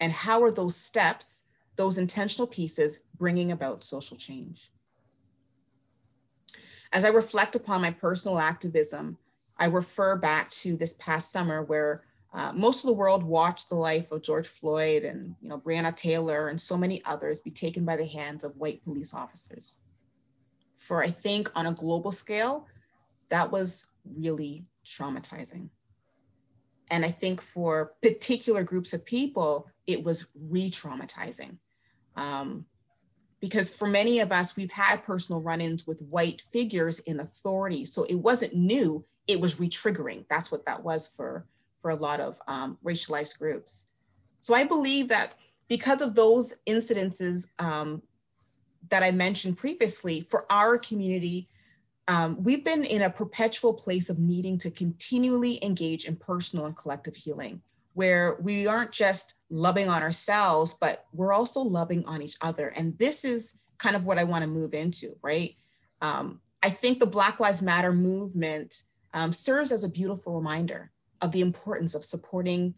And how are those steps, those intentional pieces, bringing about social change? As I reflect upon my personal activism, I refer back to this past summer where uh, most of the world watched the life of George Floyd and you know Breonna Taylor and so many others be taken by the hands of white police officers. For I think on a global scale, that was really traumatizing. And I think for particular groups of people, it was re-traumatizing. Um, because for many of us, we've had personal run ins with white figures in authority. So it wasn't new, it was retriggering. That's what that was for, for a lot of um, racialized groups. So I believe that because of those incidences um, that I mentioned previously, for our community, um, we've been in a perpetual place of needing to continually engage in personal and collective healing where we aren't just loving on ourselves, but we're also loving on each other. And this is kind of what I want to move into, right? Um, I think the Black Lives Matter movement um, serves as a beautiful reminder of the importance of supporting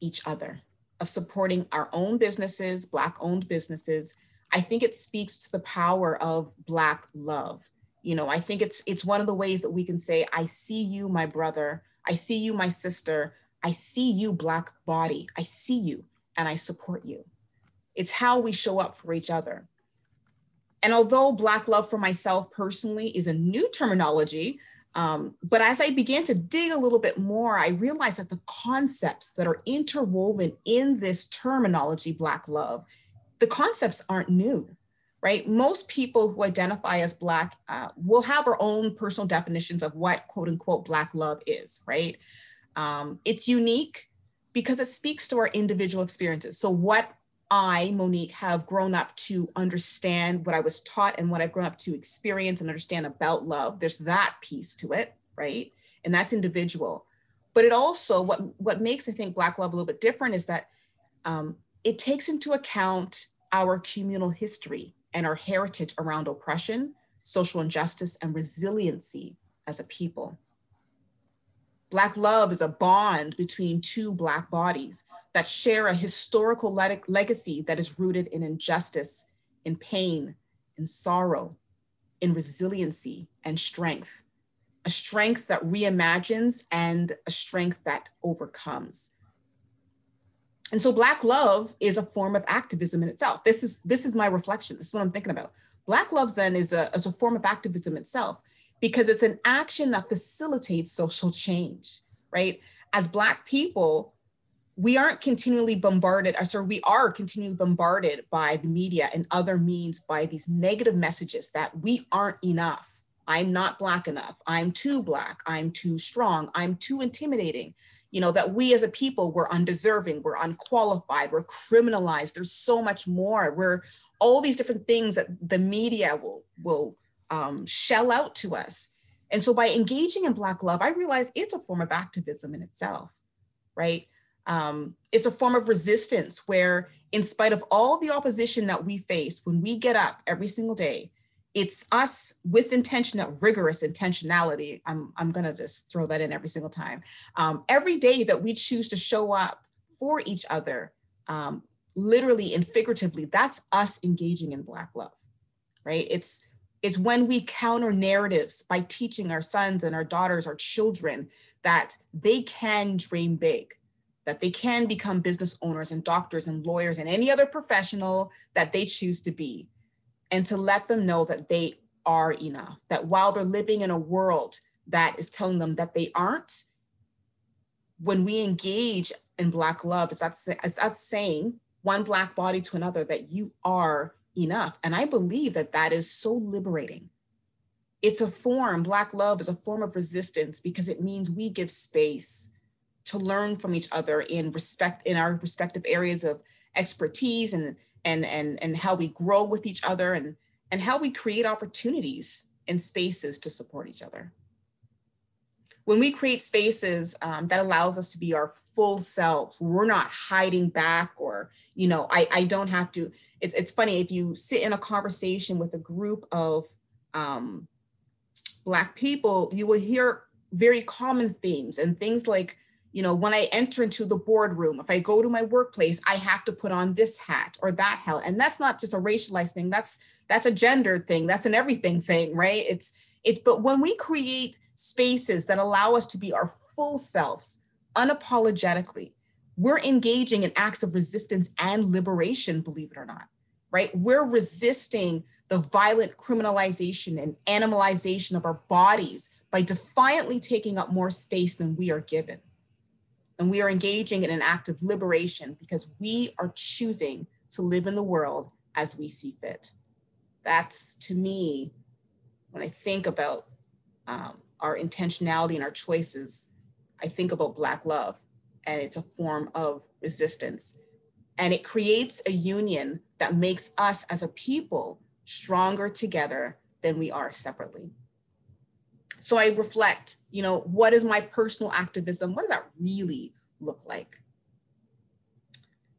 each other, of supporting our own businesses, Black owned businesses. I think it speaks to the power of Black love. You know, I think it's it's one of the ways that we can say, I see you, my brother. I see you, my sister. I see you, Black body. I see you and I support you. It's how we show up for each other. And although Black love for myself personally is a new terminology, um, but as I began to dig a little bit more, I realized that the concepts that are interwoven in this terminology, Black love, the concepts aren't new. right? Most people who identify as Black uh, will have our own personal definitions of what quote unquote Black love is, right? Um, it's unique because it speaks to our individual experiences. So, what I, Monique, have grown up to understand, what I was taught, and what I've grown up to experience and understand about love, there's that piece to it, right? And that's individual. But it also, what, what makes, I think, Black love a little bit different is that um, it takes into account our communal history and our heritage around oppression, social injustice, and resiliency as a people. Black love is a bond between two Black bodies that share a historical le legacy that is rooted in injustice, in pain, in sorrow, in resiliency and strength. A strength that reimagines and a strength that overcomes. And so Black love is a form of activism in itself. This is, this is my reflection. This is what I'm thinking about. Black love then is a, is a form of activism itself because it's an action that facilitates social change, right? As Black people, we aren't continually bombarded, or sorry, we are continually bombarded by the media and other means by these negative messages that we aren't enough. I'm not Black enough. I'm too Black. I'm too strong. I'm too intimidating. You know, that we as a people, we're undeserving, we're unqualified, we're criminalized. There's so much more. We're all these different things that the media will, will um, shell out to us. And so by engaging in Black love, I realized it's a form of activism in itself, right? Um, it's a form of resistance where, in spite of all the opposition that we face when we get up every single day, it's us with intention, rigorous intentionality. I'm, I'm gonna just throw that in every single time. Um, every day that we choose to show up for each other, um, literally and figuratively, that's us engaging in Black love, right? It's it's when we counter narratives by teaching our sons and our daughters, our children, that they can dream big, that they can become business owners and doctors and lawyers and any other professional that they choose to be. And to let them know that they are enough, that while they're living in a world that is telling them that they aren't, when we engage in Black love, is that, is that saying one Black body to another that you are enough. And I believe that that is so liberating. It's a form, Black love is a form of resistance because it means we give space to learn from each other in respect in our respective areas of expertise and and and and how we grow with each other and and how we create opportunities and spaces to support each other when we create spaces um, that allows us to be our full selves we're not hiding back or you know i, I don't have to it's, it's funny if you sit in a conversation with a group of um, black people you will hear very common themes and things like you know when i enter into the boardroom if i go to my workplace i have to put on this hat or that hat. And that's not just a racialized thing. That's that's a gender thing. That's an everything thing right? It's it's but when we create spaces that allow us to be our full selves unapologetically we're engaging in acts of resistance and liberation, believe it or not, right? We're resisting the violent criminalization and animalization of our bodies by defiantly taking up more space than we are given. And we are engaging in an act of liberation because we are choosing to live in the world as we see fit. That's to me, when I think about um, our intentionality and our choices, I think about Black love and it's a form of resistance. And it creates a union that makes us as a people stronger together than we are separately. So I reflect, you know, what is my personal activism? What does that really look like?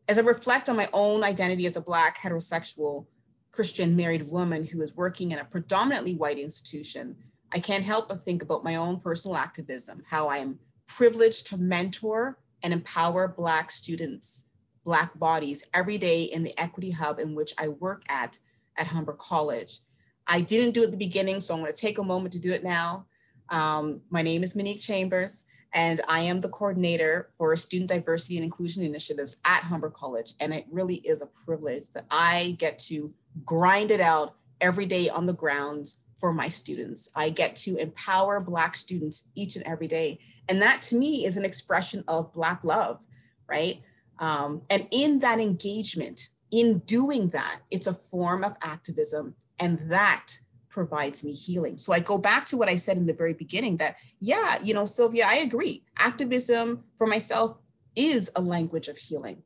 As I reflect on my own identity as a Black heterosexual Christian married woman who is working in a predominantly white institution, I can't help but think about my own personal activism, how I am privileged to mentor and empower Black students, Black bodies every day in the Equity Hub in which I work at at Humber College. I didn't do it at the beginning, so I'm to take a moment to do it now. Um, my name is Monique Chambers, and I am the coordinator for student diversity and inclusion initiatives at Humber College. And it really is a privilege that I get to grind it out every day on the ground for my students. I get to empower Black students each and every day. And that to me is an expression of Black love, right? Um, and in that engagement in doing that, it's a form of activism, and that provides me healing. So I go back to what I said in the very beginning that, yeah, you know, Sylvia, I agree. Activism for myself is a language of healing.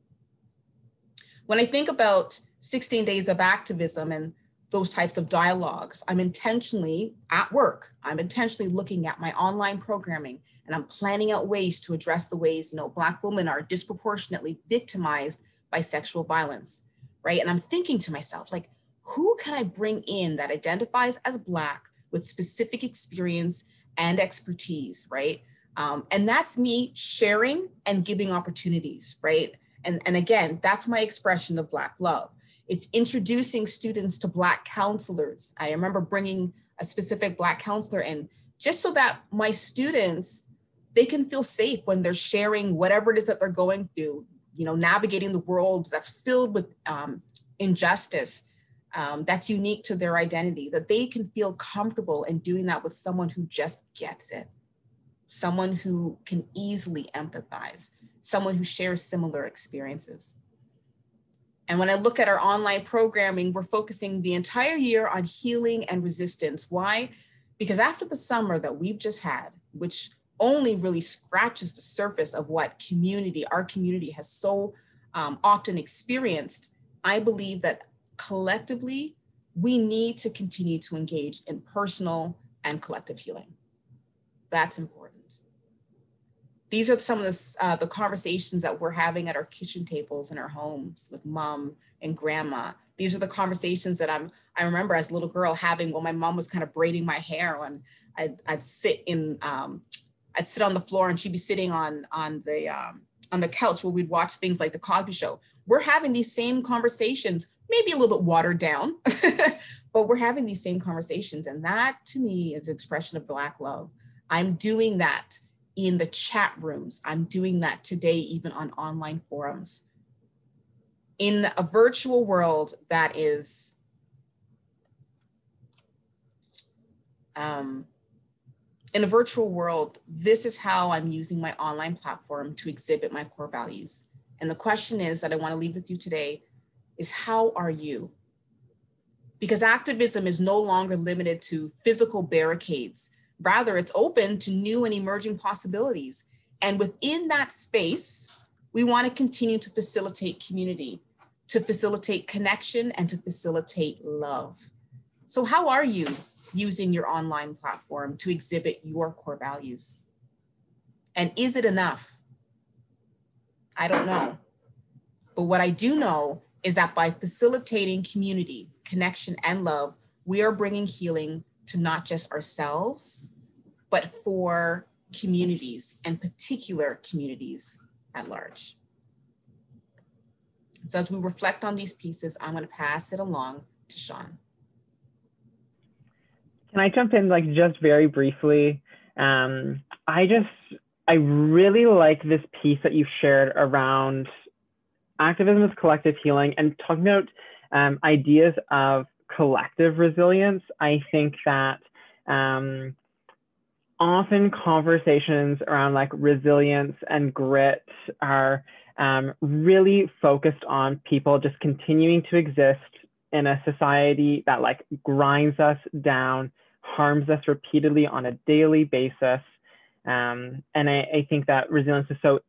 When I think about 16 days of activism and those types of dialogues, I'm intentionally at work, I'm intentionally looking at my online programming and I'm planning out ways to address the ways, you know, Black women are disproportionately victimized by sexual violence, right? And I'm thinking to myself, like, who can I bring in that identifies as Black with specific experience and expertise, right? Um, and that's me sharing and giving opportunities, right? And, and again, that's my expression of Black love. It's introducing students to Black counselors. I remember bringing a specific Black counselor in just so that my students, they can feel safe when they're sharing whatever it is that they're going through, you know, navigating the world that's filled with um, injustice um, that's unique to their identity, that they can feel comfortable in doing that with someone who just gets it, someone who can easily empathize, someone who shares similar experiences. And when I look at our online programming, we're focusing the entire year on healing and resistance. Why? Because after the summer that we've just had, which only really scratches the surface of what community, our community has so um, often experienced, I believe that collectively, we need to continue to engage in personal and collective healing. That's important. These are some of the, uh, the conversations that we're having at our kitchen tables in our homes with mom and grandma. These are the conversations that I'm, I remember as a little girl having when my mom was kind of braiding my hair when I'd, I'd sit in, um, I'd sit on the floor and she'd be sitting on, on the, um, on the couch where we'd watch things like the Cosby Show. We're having these same conversations maybe a little bit watered down, but we're having these same conversations. And that to me is an expression of Black love. I'm doing that in the chat rooms. I'm doing that today, even on online forums. In a virtual world that is um, in a virtual world, this is how I'm using my online platform to exhibit my core values. And the question is that I want to leave with you today is how are you? Because activism is no longer limited to physical barricades. Rather, it's open to new and emerging possibilities. And within that space, we want to continue to facilitate community, to facilitate connection, and to facilitate love. So, how are you using your online platform to exhibit your core values? And is it enough? I don't know. But what I do know is that by facilitating community, connection, and love, we are bringing healing to not just ourselves, but for communities and particular communities at large. So as we reflect on these pieces, I'm going to pass it along to Sean. Can I jump in like just very briefly? Um, I just, I really like this piece that you shared around activism as collective healing and talking about um, ideas of collective resilience, I think that um, often conversations around like resilience and grit are um, really focused on people just continuing to exist in a society that like grinds us down, harms us repeatedly on a daily basis. Um, and I, I, think that resilience is so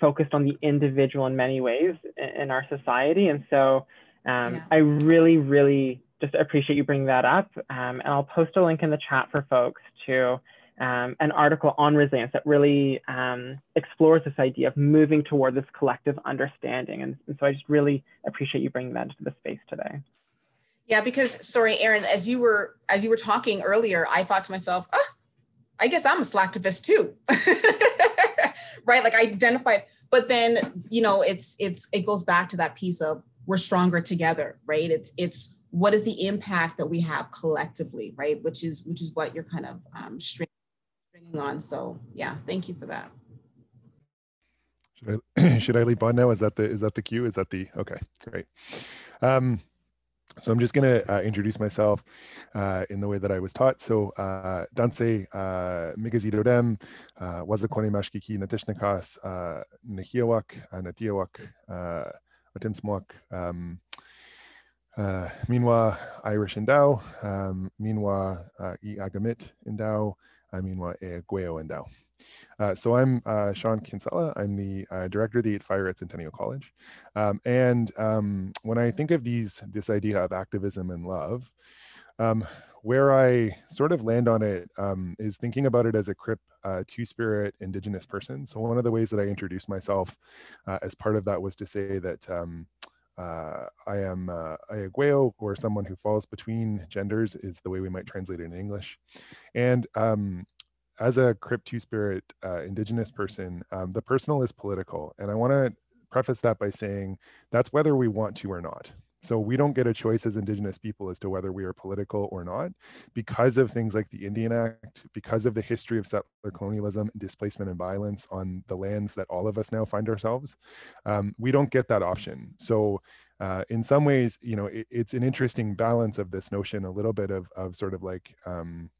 focused on the individual in many ways in our society. And so um, yeah. I really, really just appreciate you bringing that up. Um, and I'll post a link in the chat for folks to um, an article on resilience that really um, explores this idea of moving toward this collective understanding. And, and so I just really appreciate you bringing that into the space today. Yeah, because sorry, Aaron, as you were as you were talking earlier, I thought to myself, oh, I guess I'm a slacktivist too. right? Like I identified, but then, you know, it's it's it goes back to that piece of we're stronger together, right? It's it's what is the impact that we have collectively, right? Which is which is what you're kind of um, stringing on. So yeah, thank you for that. Should I should I leap on now? Is that the is that the cue? Is that the okay? Great. Um, so I'm just going to uh, introduce myself uh, in the way that I was taught. So uh, Danse uh, Migazidodem, uh, Wazakone Mashkiki Natishnakas, uh, Nahiawak, Natiawak, Otimsmok, um, uh, Minwa Irish Endau, um, Minwa uh, I Agamit Endau, uh, Minwa E Gueo Endau. Uh, so I'm uh, Sean Kinsella. I'm the uh, director of the Eighth Fire at Centennial College. Um, and um, when I think of these, this idea of activism and love, um, where I sort of land on it um, is thinking about it as a Crip uh, Two Spirit Indigenous person. So one of the ways that I introduced myself uh, as part of that was to say that um, uh, I am uh, Ayagueo, or someone who falls between genders, is the way we might translate it in English. And um, as a Crip Two Spirit uh, Indigenous person, um, the personal is political. And I want to preface that by saying that's whether we want to or not. So we don't get a choice as Indigenous people as to whether we are political or not because of things like the Indian Act, because of the history of settler colonialism, and displacement, and violence on the lands that all of us now find ourselves. Um, we don't get that option. So uh, in some ways, you know, it, it's an interesting balance of this notion, a little bit of, of sort of like, um,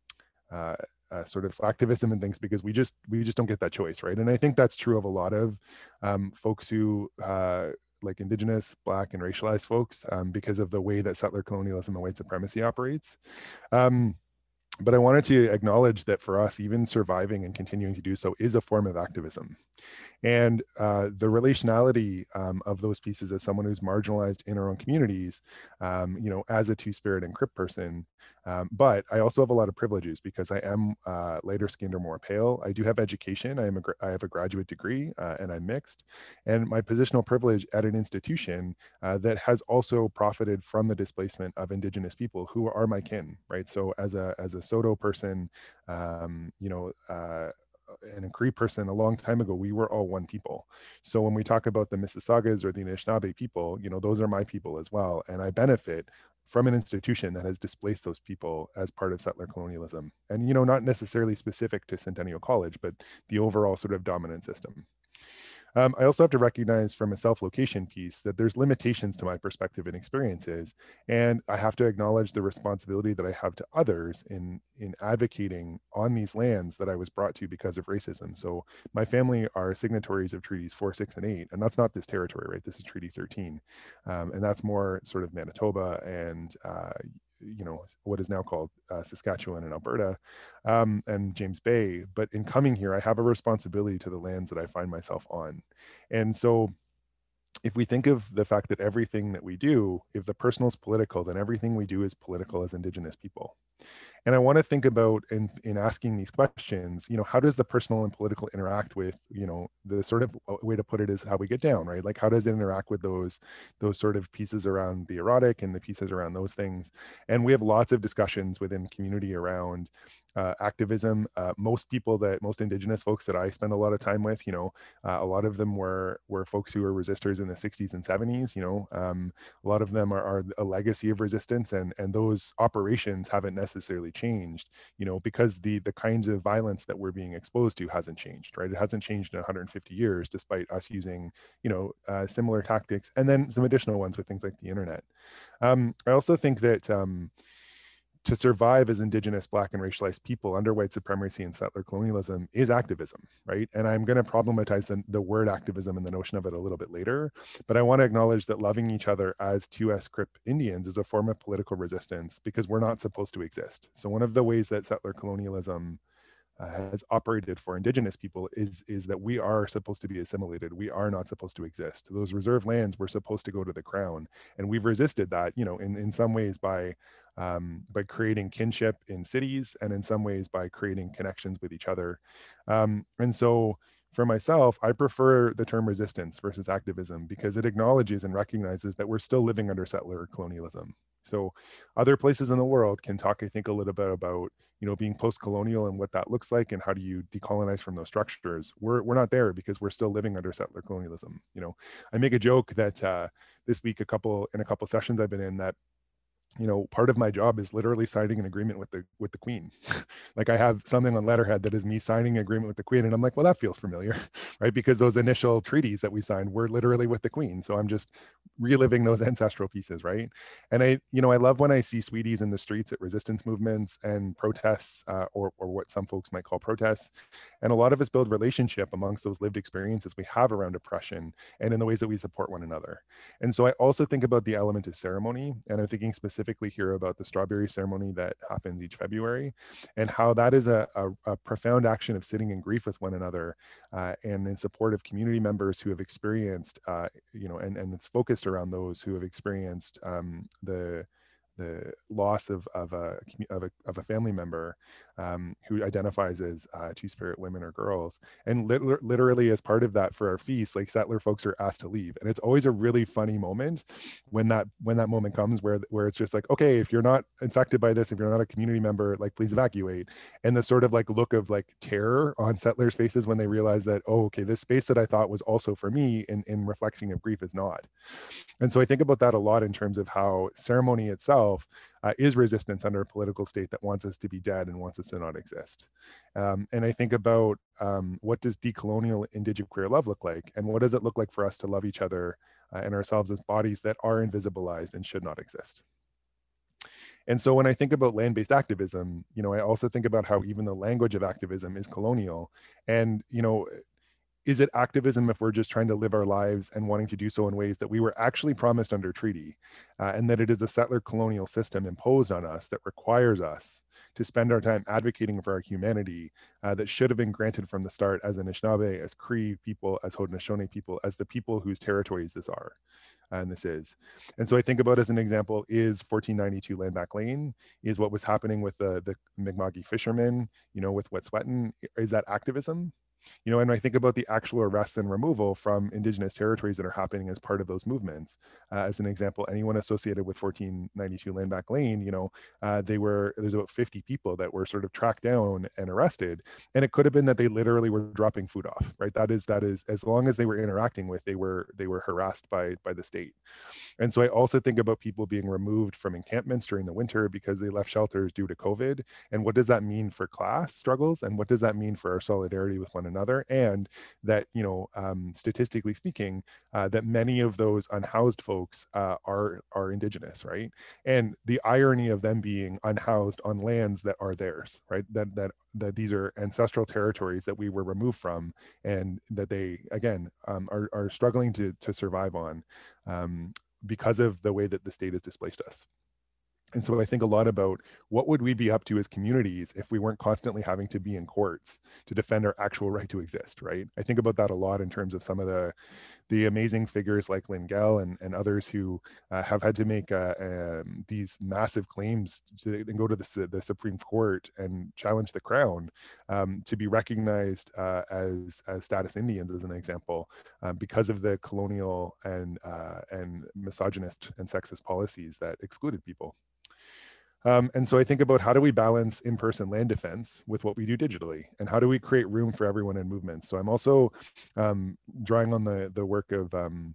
uh, uh, sort of activism and things because we just we just don't get that choice right and i think that's true of a lot of um, folks who uh, like indigenous black and racialized folks um, because of the way that settler colonialism and white supremacy operates. Um, but i wanted to acknowledge that for us even surviving and continuing to do so is a form of activism. And uh, the relationality um, of those pieces as someone who's marginalized in our own communities um, you know as a two-spirit and crip person um, but i also have a lot of privileges because i am uh, lighter skinned or more pale i do have education i am a i have a graduate degree uh, and i'm mixed and my positional privilege at an institution uh, that has also profited from the displacement of indigenous people who are my kin right so as a as a Saulteaux person um, you know uh, and a Cree person a long time ago, we were all one people. So when we talk about the Mississaugas or the Anishinaabe people, you know, those are my people as well. And I benefit from an institution that has displaced those people as part of settler colonialism. And, you know, not necessarily specific to Centennial College, but the overall sort of dominant system. Um, I also have to recognize from a self-location piece that there's limitations to my perspective and experiences, and I have to acknowledge the responsibility that I have to others in in advocating on these lands that I was brought to because of racism. So my family are signatories of treaties four, six, and eight, and that's not this territory, right? This is Treaty 13, um, and that's more sort of Manitoba and uh, you know what is now called uh, Saskatchewan and Alberta um, and James Bay. But in coming here, I have a responsibility to the lands that I find myself on, and so if we think of the fact that everything that we do, if the personal is political, then everything we do is political as Indigenous people. And I want to think about in, in asking these questions, you know, how does the personal and political interact with, you know, the sort of uh, way to put it is how we get down, right? Like how does it interact with those those sort of pieces around the erotic and the pieces around those things? And we have lots of discussions within community around uh, activism. Uh, most people that most indigenous folks that I spend a lot of time with, you know, uh, a lot of them were were folks who were resistors in the 60s and 70s. You know, um, a lot of them are, are, a legacy of resistance, and and those operations haven't necessarily changed. You know, because the the kinds of violence that we're being exposed to hasn't changed, right? It hasn't changed in 150 years, despite us using you know uh, similar tactics, and then some additional ones with things like the internet. Um, I also think that. Um, to survive as indigenous black and racialized people under white supremacy and settler colonialism is activism right? And i'm going to problematize the, the, word activism and the notion of it a little bit later but i want to acknowledge that loving each other as 2s crip indians is a form of political resistance because we're not supposed to exist. So one of the ways that settler colonialism has operated for indigenous people is is that we are supposed to be assimilated we are not supposed to exist those reserve lands were supposed to go to the crown and we've resisted that you know in in some ways by um, by creating kinship in cities and in some ways by creating connections with each other. Um, and so for myself, I prefer the term resistance versus activism because it acknowledges and recognizes that we're still living under settler colonialism. So other places in the world can talk, I think, a little bit about, you know, being post-colonial and what that looks like and how do you decolonize from those structures. We're, we're not there because we're still living under settler colonialism. You know, I make a joke that uh, this week, a couple, in a couple sessions I've been in that you know part of my job is literally signing an agreement with the with the queen. Like i have something on letterhead that is me signing an agreement with the queen and i'm like well that feels familiar right? Because those initial treaties that we signed were literally with the queen so i'm just reliving those ancestral pieces right? And i you know i love when i see sweeties in the streets at resistance movements and protests uh, or, or what some folks might call protests. And a lot of us build relationship amongst those lived experiences we have around oppression and in the ways that we support one another. And so I also think about the element of ceremony, and I'm thinking specifically here about the strawberry ceremony that happens each February, and how that is a, a, a profound action of sitting in grief with one another uh, and in support of community members who have experienced, uh, you know, and, and it's focused around those who have experienced um, the the loss of, of, a, of, a, of a family member um, who identifies as uh, two spirit women or girls. And lit- literally, as part of that for our feast, like settler folks are asked to leave. And it's always a really funny moment when that when that moment comes where where it's just like, okay, if you're not infected by this, if you're not a community member, like please evacuate. And the sort of like look of like terror on settlers' faces when they realize that, oh, okay, this space that I thought was also for me in, in reflection of grief is not. And so I think about that a lot in terms of how ceremony itself itself uh, is resistance under a political state that wants us to be dead and wants us to not exist. Um, and I think about um, what does decolonial indigenous queer love look like, and what does it look like for us to love each other uh, and ourselves as bodies that are invisibilized and should not exist. And so when I think about land-based activism, you know, I also think about how even the language of activism is colonial. And, you know, is it activism if we're just trying to live our lives and wanting to do so in ways that we were actually promised under treaty uh, and that it is a settler colonial system imposed on us that requires us to spend our time advocating for our humanity uh, that should have been granted from the start as Anishinaabe, as Cree people, as Haudenosaunee people, as the people whose territories this are and this is. And so I think about as an example is 1492 Landback Lane, is what was happening with the, the Mi'kma'ki fishermen, you know, with Wet'suwet'en. Is that activism? You know and i think about the actual arrests and removal from indigenous territories that are happening as part of those movements. Uh, as an example anyone associated with 1492 landback lane you know uh, they were there's about 50 people that were sort of tracked down and arrested and it could have been that they literally were dropping food off right? That is that is as long as they were interacting with they were they were harassed by by the state. And so i also think about people being removed from encampments during the winter because they left shelters due to covid and what does that mean for class struggles and what does that mean for our solidarity with one another and that you know um, statistically speaking uh, that many of those unhoused folks uh, are are indigenous right? And the irony of them being unhoused on lands that are theirs right? That that that these are ancestral territories that we were removed from and that they again um, are, are struggling to to survive on um, because of the way that the state has displaced us and so I think a lot about what would we be up to as communities if we weren't constantly having to be in courts to defend our actual right to exist, right? I think about that a lot in terms of some of the the amazing figures like Lynn Gehl and, and others who uh, have had to make uh, um, these massive claims to, and go to the, the Supreme Court and challenge the crown um, to be recognized uh, as, as status Indians, as an example, uh, because of the colonial and, uh, and misogynist and sexist policies that excluded people. Um, and so I think about how do we balance in-person land defense with what we do digitally, and how do we create room for everyone in movements. So I'm also um, drawing on the the work of um,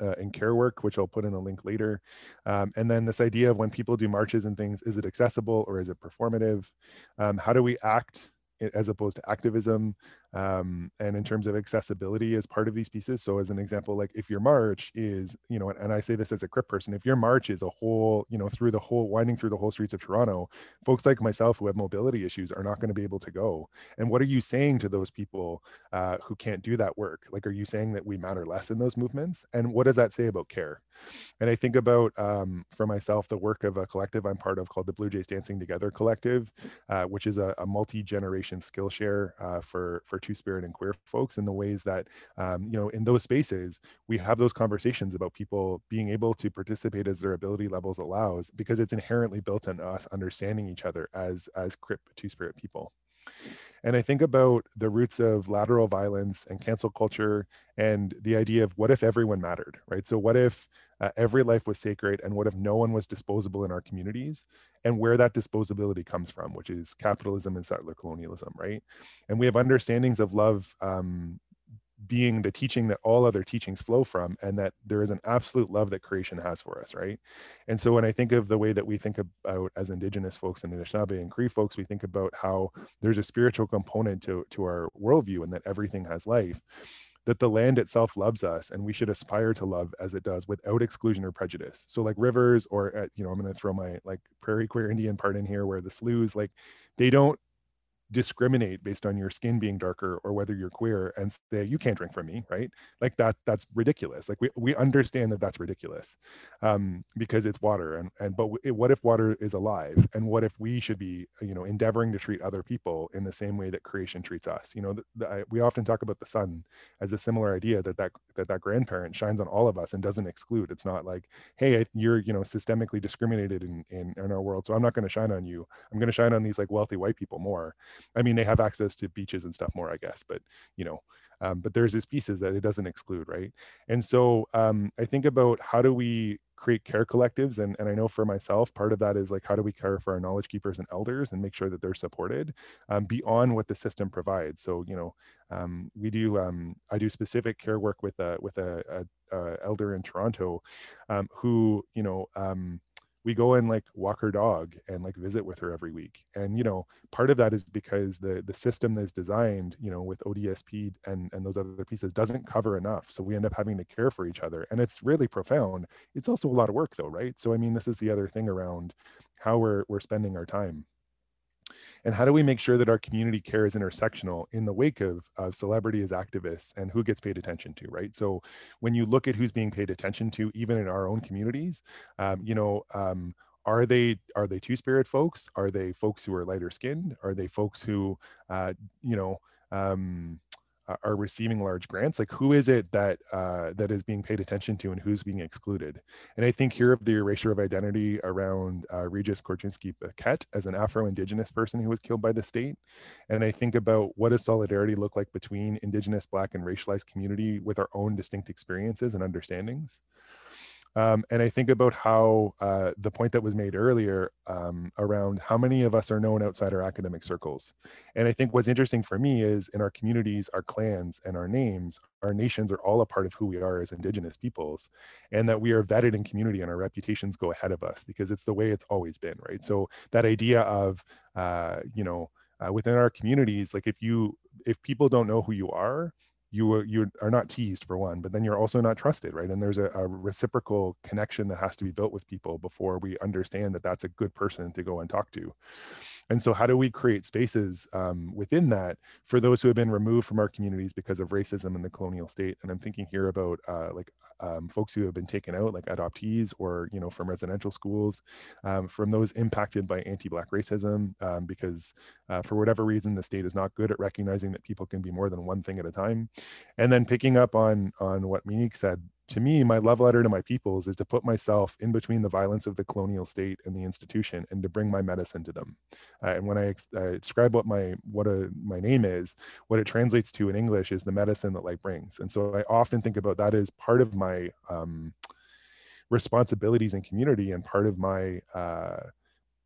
uh, in care work, which I'll put in a link later. Um, and then this idea of when people do marches and things, is it accessible or is it performative? Um, how do we act as opposed to activism um, and in terms of accessibility as part of these pieces so as an example like if your march is you know and i say this as a crip person if your march is a whole you know through the whole winding through the whole streets of toronto folks like myself who have mobility issues are not going to be able to go. And what are you saying to those people uh, who can't do that work? Like are you saying that we matter less in those movements? And what does that say about care? And i think about um, for myself the work of a collective i'm part of called the blue jays dancing together collective uh, which is a, a multi-generation skillshare uh, for for two spirit and queer folks in the ways that um, you know in those spaces we have those conversations about people being able to participate as their ability levels allows because it's inherently built on us understanding each other as as crip two spirit people and I think about the roots of lateral violence and cancel culture and the idea of what if everyone mattered, right? So, what if uh, every life was sacred and what if no one was disposable in our communities and where that disposability comes from, which is capitalism and settler colonialism, right? And we have understandings of love um, being the teaching that all other teachings flow from and that there is an absolute love that creation has for us right? And so when i think of the way that we think about as indigenous folks and anishinaabe and cree folks we think about how there's a spiritual component to to our worldview and that everything has life that the land itself loves us and we should aspire to love as it does without exclusion or prejudice. So like rivers or uh, you know i'm going to throw my like prairie queer indian part in here where the sloughs like they don't discriminate based on your skin being darker or whether you're queer and say you can't drink from me right? Like that that's ridiculous. Like we, we understand that that's ridiculous um, because it's water and and but what if water is alive? And what if we should be you know endeavoring to treat other people in the same way that creation treats us? You know I, we often talk about the sun as a similar idea that that that that grandparent shines on all of us and doesn't exclude. It's not like hey you're you know systemically discriminated in in, in our world so i'm not going to shine on you. I'm going to shine on these like wealthy white people more I mean, they have access to beaches and stuff more, I guess, but you know, um, but there's these pieces that it doesn't exclude, right? And so um, I think about how do we create care collectives, and and I know for myself, part of that is like how do we care for our knowledge keepers and elders and make sure that they're supported um, beyond what the system provides. So you know, um, we do um, I do specific care work with a with a, a, a elder in Toronto um, who you know we go and like walk her dog and like visit with her every week. And you know part of that is because the the system that's designed you know with odsp and and those other pieces doesn't cover enough. So we end up having to care for each other and it's really profound. It's also a lot of work though right? So i mean this is the other thing around how we're we're spending our time and how do we make sure that our community care is intersectional in the wake of, of celebrity as activists and who gets paid attention to right? So when you look at who's being paid attention to even in our own communities um, you know um, are they are they two spirit folks? Are they folks who are lighter skinned are they folks who uh, you know um, are receiving large grants like who is it that uh, that is being paid attention to and who's being excluded? And i think here of the erasure of identity around uh, Regis Korchinski-Paquet as an afro-indigenous person who was killed by the state. And i think about what does solidarity look like between indigenous black and racialized community with our own distinct experiences and understandings um, and I think about how uh, the point that was made earlier um, around how many of us are known outside our academic circles. And I think what's interesting for me is in our communities, our clans, and our names, our nations are all a part of who we are as Indigenous peoples, and that we are vetted in community and our reputations go ahead of us because it's the way it's always been, right? So that idea of, uh, you know, uh, within our communities, like if you, if people don't know who you are, you you are not teased for one, but then you're also not trusted, right? And there's a, a, reciprocal connection that has to be built with people before we understand that that's a good person to go and talk to. And so, how do we create spaces um, within that for those who have been removed from our communities because of racism in the colonial state? And I'm thinking here about uh, like um, folks who have been taken out, like adoptees, or you know, from residential schools, um, from those impacted by anti-black racism, um, because uh, for whatever reason, the state is not good at recognizing that people can be more than one thing at a time. And then picking up on on what Monique said, to me, my love letter to my peoples is to put myself in between the violence of the colonial state and the institution, and to bring my medicine to them. Uh, and when I, describe what my what a, my name is, what it translates to in English is the medicine that light brings. And so I often think about that as part of my um, responsibilities in community and part of my uh,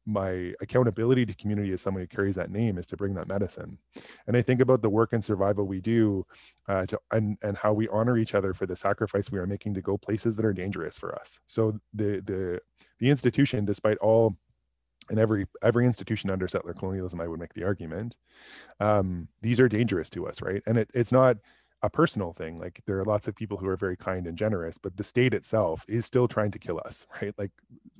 my accountability to community as someone who carries that name is to bring that medicine. And i think about the work and survival we do uh, to and, and how we honor each other for the sacrifice we are making to go places that are dangerous for us. So the the the institution despite all and every every institution under settler colonialism i would make the argument um, these are dangerous to us right? And it, it's not a personal thing like there are lots of people who are very kind and generous but the state itself is still trying to kill us right? Like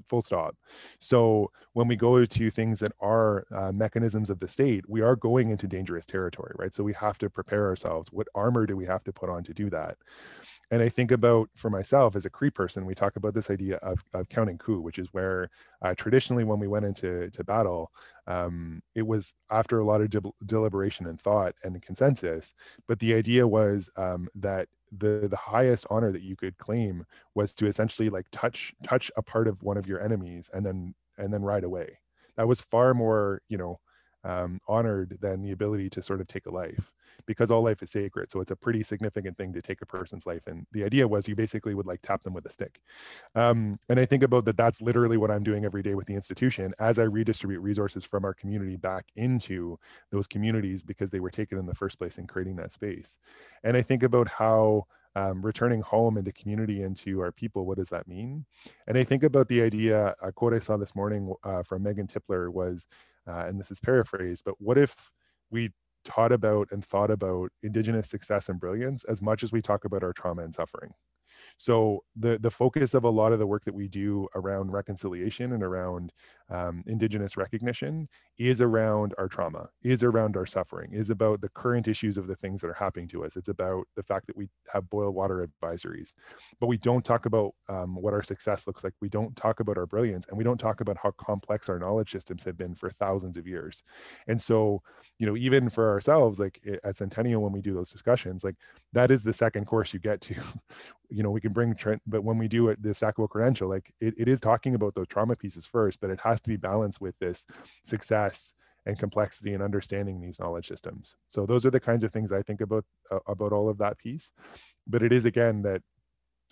full stop. So when we go to things that are uh, mechanisms of the state we are going into dangerous territory right? So we have to prepare ourselves. What armor do we have to put on to do that and I think about for myself as a Cree person, we talk about this idea of, of counting coup, which is where uh, traditionally when we went into to battle, um, it was after a lot of de- deliberation and thought and consensus. But the idea was um, that the the highest honor that you could claim was to essentially like touch touch a part of one of your enemies and then and then ride away. That was far more, you know, um, honored than the ability to sort of take a life because all life is sacred. So it's a pretty significant thing to take a person's life. And the idea was you basically would like tap them with a stick. Um, and I think about that, that's literally what I'm doing every day with the institution as I redistribute resources from our community back into those communities because they were taken in the first place in creating that space. And I think about how um, returning home into community into our people what does that mean and i think about the idea a quote i saw this morning uh, from megan tipler was uh, and this is paraphrased, but what if we taught about and thought about Indigenous success and brilliance as much as we talk about our trauma and suffering? So the the focus of a lot of the work that we do around reconciliation and around um, indigenous recognition is around our trauma, is around our suffering, is about the current issues of the things that are happening to us. It's about the fact that we have boil water advisories, but we don't talk about um, what our success looks like. We don't talk about our brilliance, and we don't talk about how complex our knowledge systems have been for thousands of years. And so, you know, even for ourselves, like at Centennial, when we do those discussions, like that is the second course you get to. you know, we can bring Trent, but when we do it, the Sackable credential, like it, it is talking about those trauma pieces first, but it has to be balanced with this success and complexity and understanding these knowledge systems. So those are the kinds of things I think about uh, about all of that piece. But it is again that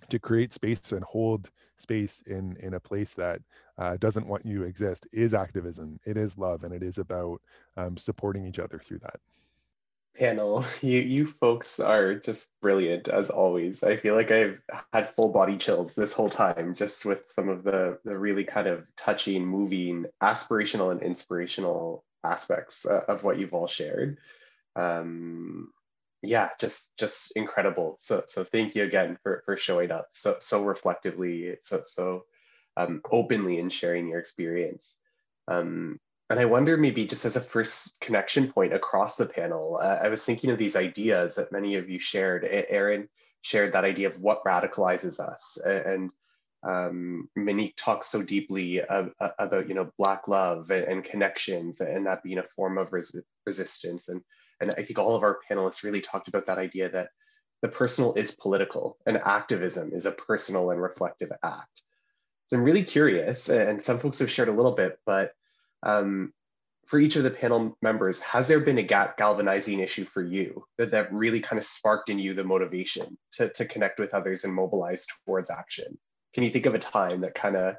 to create space and hold space in in a place that uh, doesn't want you to exist is activism. It is love, and it is about um, supporting each other through that panel. You you folks are just brilliant as always. I feel like I've had full body chills this whole time just with some of the the really kind of touching, moving, aspirational and inspirational aspects uh, of what you've all shared. Um, yeah, just just incredible. So so thank you again for for showing up so so reflectively, so so um, openly and sharing your experience. Um, and I wonder maybe just as a first connection point across the panel, uh, I was thinking of these ideas that many of you shared. Aaron shared that idea of what radicalizes us. And um, Monique talks so deeply about, you know, Black love and, and, connections and that being a form of res resistance. And, and I think all of our panelists really talked about that idea that the personal is political and activism is a personal and reflective act. So I'm really curious, and some folks have shared a little bit, but um, for each of the panel members, has there been a gap galvanizing issue for you that, that really kind of sparked in you the motivation to, to connect with others and mobilize towards action? Can you think of a time that kind of,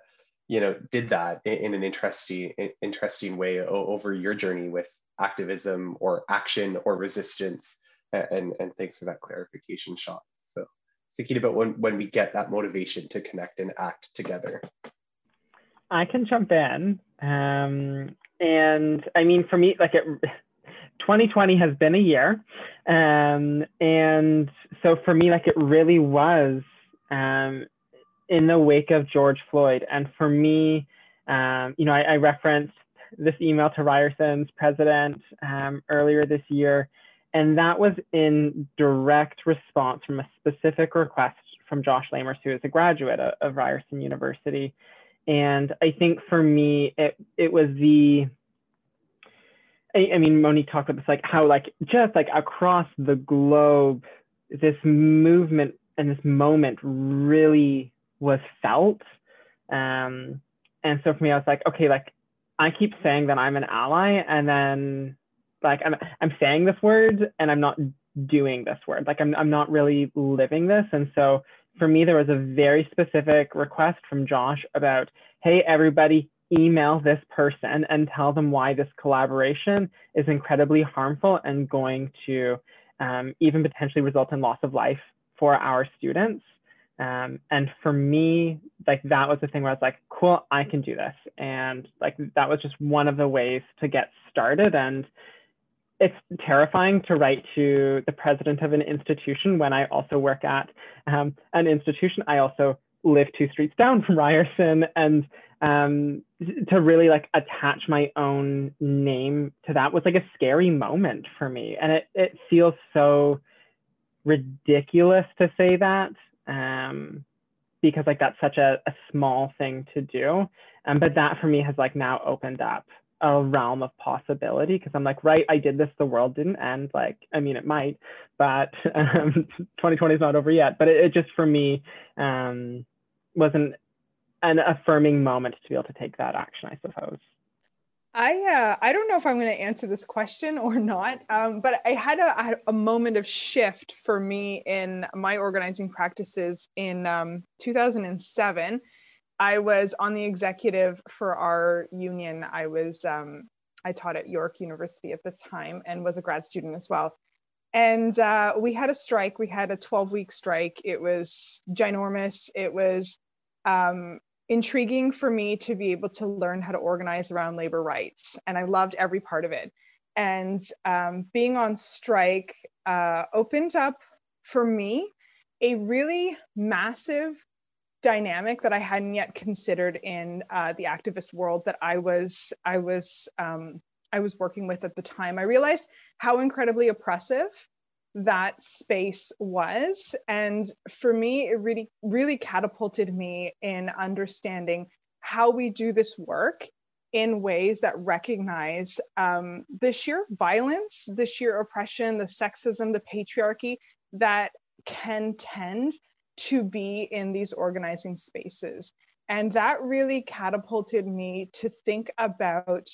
you know, did that in, in an interesting, interesting way over your journey with activism or action or resistance? And, and thanks for that clarification, Sean. So thinking about when, when we get that motivation to connect and act together. I can jump in. Um, and I mean, for me, like it, 2020 has been a year. Um, and so for me, like it really was um, in the wake of George Floyd. And for me, um, you know, I, I, referenced this email to Ryerson's president um, earlier this year. And that was in direct response from a specific request from Josh Lamers, who is a graduate of, of Ryerson University. And I think for me, it it was the I, I mean, Moni talked about this, like how like just like across the globe, this movement and this moment really was felt. Um, and so for me, I was like, okay, like I keep saying that I'm an ally, and then like I'm I'm saying this word and I'm not doing this word. Like I'm I'm not really living this. And so for me, there was a very specific request from Josh about, hey, everybody, email this person and tell them why this collaboration is incredibly harmful and going to um, even potentially result in loss of life for our students. Um, and for me, like that was the thing where I was like, cool, I can do this. And like that was just one of the ways to get started. And it's terrifying to write to the president of an institution when I also work at um, an institution. I also live two streets down from Ryerson and um, to really like attach my own name to that was like a scary moment for me. And it, it feels so ridiculous to say that um, because like that's such a, a small thing to do. Um, but that for me has like now opened up a realm of possibility because I'm like, right, I did this, the world didn't end. Like, I mean, it might, but um, 2020 is not over yet. But it, it just for me um, was an, an affirming moment to be able to take that action, I suppose. I uh, I don't know if I'm going to answer this question or not, um, but I had a, a moment of shift for me in my organizing practices in um, 2007 I was on the executive for our union. I was um, I taught at York University at the time and was a grad student as well. And uh, we had a strike. We had a 12 week strike. It was ginormous. It was um, intriguing for me to be able to learn how to organize around labor rights. And I loved every part of it. And um, being on strike uh, opened up for me a really massive dynamic that I hadn't yet considered in uh, the activist world that I was I was um, I was working with at the time. I realized how incredibly oppressive that space was, and for me, it really really catapulted me in understanding how we do this work in ways that recognize um, the sheer violence, the sheer oppression, the sexism, the patriarchy that can tend to be in these organizing spaces. And that really catapulted me to think about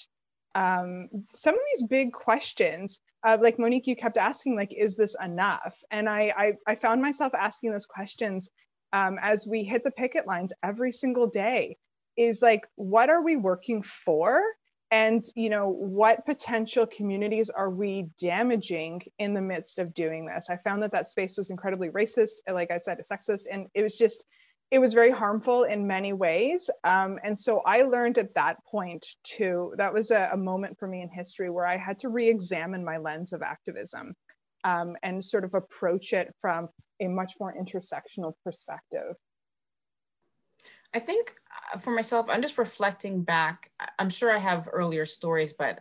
um, some of these big questions. Uh, like Monique, you kept asking, like, is this enough? And I, I, I found myself asking those questions um, as we hit the picket lines every single day. Is like, what are we working for? And you know what potential communities are we damaging in the midst of doing this? I found that that space was incredibly racist like i said sexist and it was just it was very harmful in many ways. Um, and so i learned at that point too that was a, a, moment for me in history where i had to re-examine my lens of activism um, and sort of approach it from a much more intersectional perspective I think uh, for myself, I'm just reflecting back. I'm sure I have earlier stories, but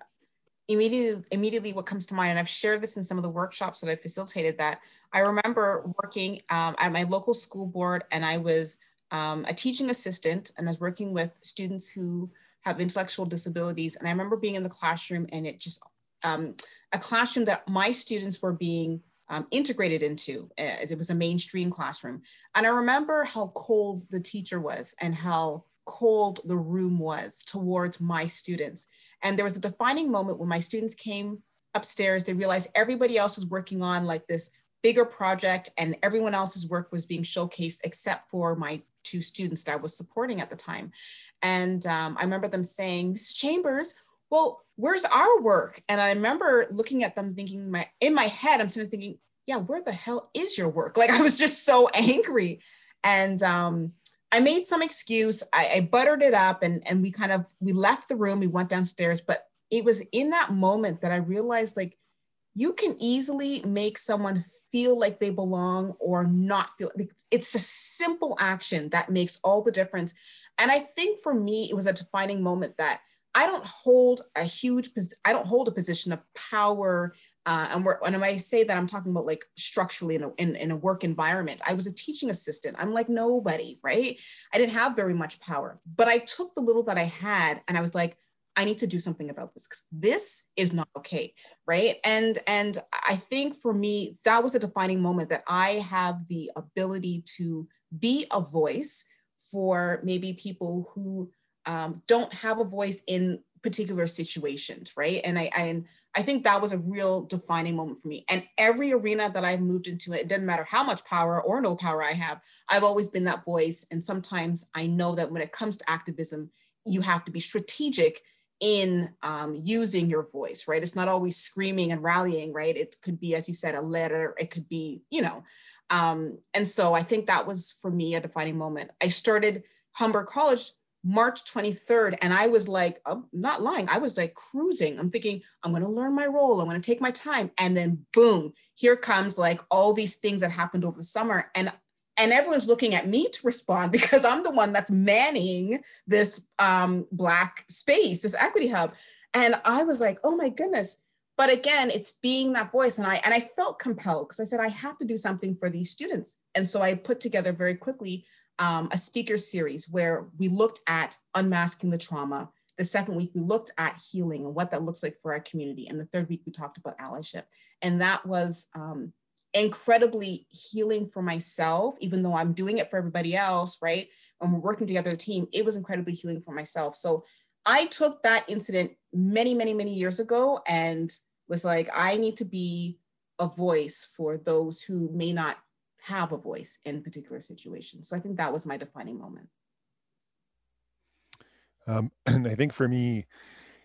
immediately, immediately what comes to mind, and I've shared this in some of the workshops that I facilitated, that I remember working um, at my local school board, and I was um, a teaching assistant, and I was working with students who have intellectual disabilities. And I remember being in the classroom, and it just um, a classroom that my students were being um, integrated into. Uh, it was a mainstream classroom. And I remember how cold the teacher was and how cold the room was towards my students. And there was a defining moment when my students came upstairs, they realized everybody else was working on like this bigger project and everyone else's work was being showcased except for my two students that I was supporting at the time. And um, I remember them saying, Mrs. Chambers, well, where's our work? And I remember looking at them thinking my in my head, I'm sort of thinking, yeah, where the hell is your work? Like I was just so angry. And um, I made some excuse. I, I buttered it up and, and we kind of we left the room, we went downstairs. But it was in that moment that I realized like you can easily make someone feel like they belong or not feel it's a simple action that makes all the difference. And I think for me, it was a defining moment that I don't hold a huge, I don't hold a position of power. Uh, and, and when I say that, I'm talking about like structurally in a, in, in a work environment. I was a teaching assistant. I'm like nobody, right? I didn't have very much power, but I took the little that I had and I was like, I need to do something about this because this is not okay, right? And and I think for me that was a defining moment that I have the ability to be a voice for maybe people who um, don't have a voice in particular situations, right? And I, I and I think that was a real defining moment for me. And every arena that I've moved into, it doesn't matter how much power or no power I have, I've always been that voice. And sometimes I know that when it comes to activism, you have to be strategic in um, using your voice, right? It's not always screaming and rallying, right? It could be, as you said, a letter. It could be, you know. Um, and so I think that was for me a defining moment. I started Humber College March 23rd. And I was like, I'm not lying. I was like cruising. I'm thinking, I'm going to learn my role. I'm going to take my time. And then boom, here comes like all these things that happened over the summer. And and everyone's looking at me to respond because I'm the one that's manning this um, Black space, this equity hub. And I was like, oh my goodness. But again, it's being that voice. And I and I felt compelled because I said, I have to do something for these students. And so I put together very quickly um, a speaker series where we looked at unmasking the trauma. The second week, we looked at healing and what that looks like for our community. And the third week, we talked about allyship. And that was um, incredibly healing for myself, even though I'm doing it for everybody else, right? When we're working together as a team, it was incredibly healing for myself. So I took that incident many, many, many years ago and was like, I need to be a voice for those who may not have a voice in particular situations. So I think that was my defining moment. Um, and I think for me,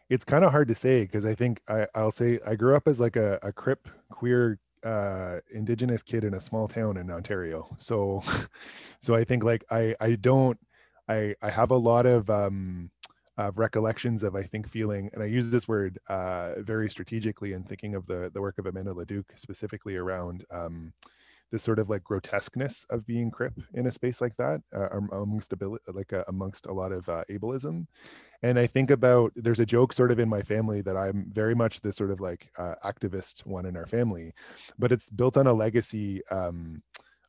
it's kind of hard to say because I think I, will say I grew up as like a, a crip queer uh indigenous kid in a small town in Ontario. So so I think like I I don't I I have a lot of um of recollections of I think feeling and I use this word uh very strategically in thinking of the the work of Amanda Leduc specifically around um the sort of like grotesqueness of being crip in a space like that uh, amongst ability like uh, amongst a lot of uh, ableism. And i think about there's a joke sort of in my family that i'm very much the sort of like uh, activist one in our family but it's built on a legacy um,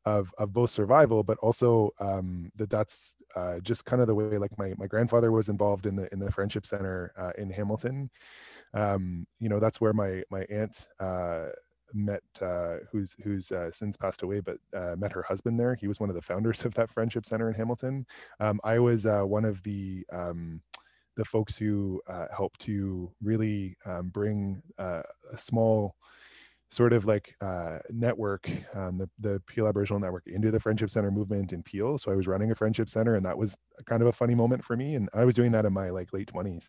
of of both survival but also um, that that's uh, just kind of the way like my my grandfather was involved in the in the friendship center uh, in hamilton. Um, you know that's where my my aunt uh, met uh, who's who's uh, since passed away, but uh, met her husband there. He was one of the founders of that friendship center in Hamilton. Um, I was uh, one of the um, the folks who uh, helped to really um, bring uh, a small sort of like uh, network, um, the, the Peel Aboriginal Network into the Friendship Center movement in Peel. So I was running a Friendship Center and that was kind of a funny moment for me. And I was doing that in my like late 20s.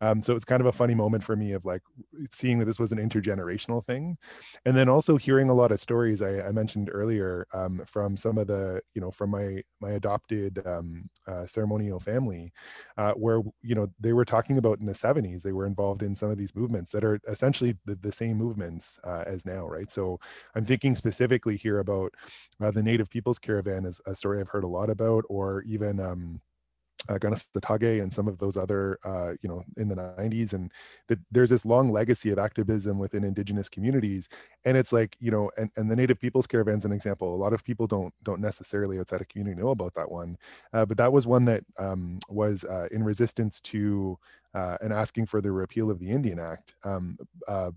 Um, so it's kind of a funny moment for me of like seeing that this was an intergenerational thing. And then also hearing a lot of stories I, I mentioned earlier um, from some of the, you know, from my, my adopted um, uh, ceremonial family uh, where, you know, they were talking about in the 70s, they were involved in some of these movements that are essentially the, the same movements uh, as now, right? So I'm thinking specifically here about uh, the Native Peoples Caravan is a story I've heard a lot about, or even um, uh, Kanesatake and some of those other, uh, you know, in the 90s. And that there's this long legacy of activism within indigenous communities. And it's like, you know, and, and the Native Peoples Caravan's an example. A lot of people don't don't necessarily outside of community know about that one. Uh, but that was one that um, was uh, in resistance to uh, and asking for the repeal of the Indian Act. Um, uh,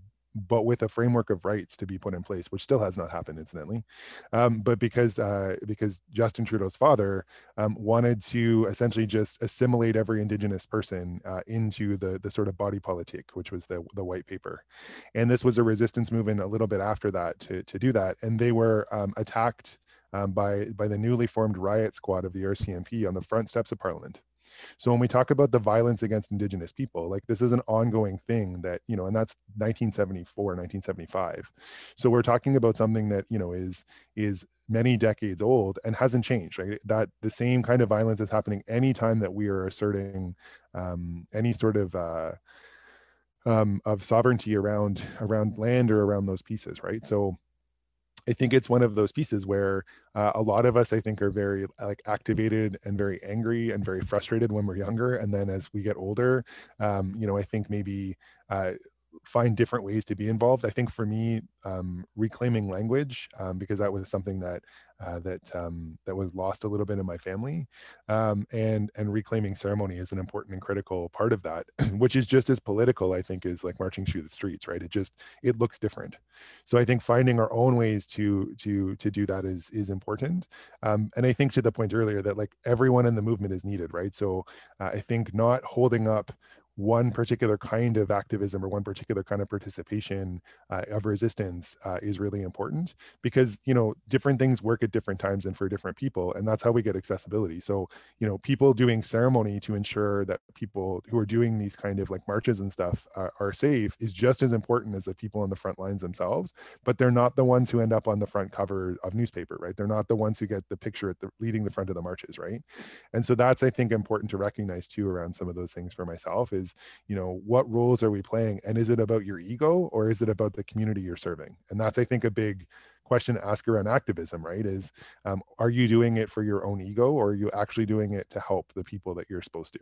but with a framework of rights to be put in place, which still has not happened, incidentally. Um, but because uh, because Justin Trudeau's father um, wanted to essentially just assimilate every Indigenous person uh, into the the sort of body politic, which was the the white paper, and this was a resistance movement a little bit after that to to do that, and they were um, attacked. Um, by by the newly formed riot squad of the RCMP on the front steps of Parliament, so when we talk about the violence against indigenous people, like this is an ongoing thing that, you know, and that's 1974, 1975. So we're talking about something that, you know, is is many decades old and hasn't changed, right? That the same kind of violence is happening anytime that we are asserting um, any sort of uh, um, of sovereignty around around land or around those pieces, right? So I think it's one of those pieces where uh, a lot of us, I think, are very like activated and very angry and very frustrated when we're younger, and then as we get older, um, you know, I think maybe uh, find different ways to be involved. I think for me, um, reclaiming language um, because that was something that uh, that um, that was lost a little bit in my family, um, and and reclaiming ceremony is an important and critical part of that, which is just as political. I think is like marching through the streets, right? It just it looks different. So I think finding our own ways to to to do that is is important. Um, and I think to the point earlier that like everyone in the movement is needed, right? So uh, I think not holding up one particular kind of activism or one particular kind of participation uh, of resistance uh, is really important because you know different things work at different times and for different people and that's how we get accessibility. So you know people doing ceremony to ensure that people who are doing these kind of like marches and stuff are, are safe is just as important as the people on the front lines themselves but they're not the ones who end up on the front cover of newspaper right? They're not the ones who get the picture at the leading the front of the marches right? And so that's i think important to recognize too around some of those things for myself is is you know what roles are we playing and is it about your ego or is it about the community you're serving and that's i think a big question to ask around activism right is um, are you doing it for your own ego or are you actually doing it to help the people that you're supposed to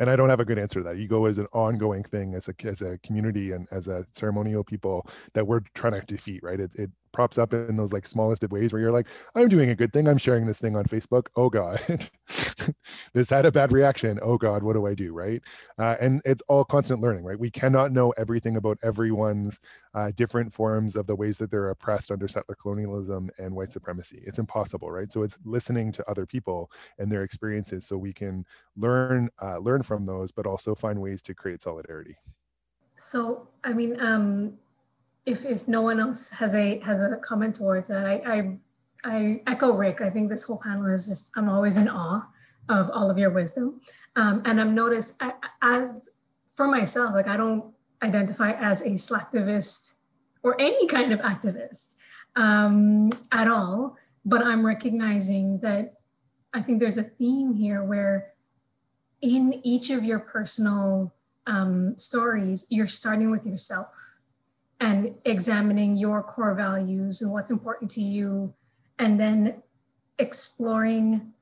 and I don't have a good answer to that. Ego is an ongoing thing as a as a community and as a ceremonial people that we're trying to defeat, right? It, it props up in those like smallest of ways where you're like, I'm doing a good thing. I'm sharing this thing on Facebook. Oh God, this had a bad reaction. Oh God, what do I do? Right. Uh, and it's all constant learning, right? We cannot know everything about everyone's uh, different forms of the ways that they're oppressed under settler colonialism and white supremacy. It's impossible, right? So it's listening to other people and their experiences so we can learn, uh, learn from those, but also find ways to create solidarity. So, I mean, um, if if no one else has a has a comment towards that, I I, I echo Rick. I think this whole panel is just I'm always in awe of all of your wisdom, um, and I'm noticed as for myself, like I don't identify as a slacktivist or any kind of activist um, at all, but I'm recognizing that I think there's a theme here where in each of your personal um, stories, you're starting with yourself and examining your core values and what's important to you, and then exploring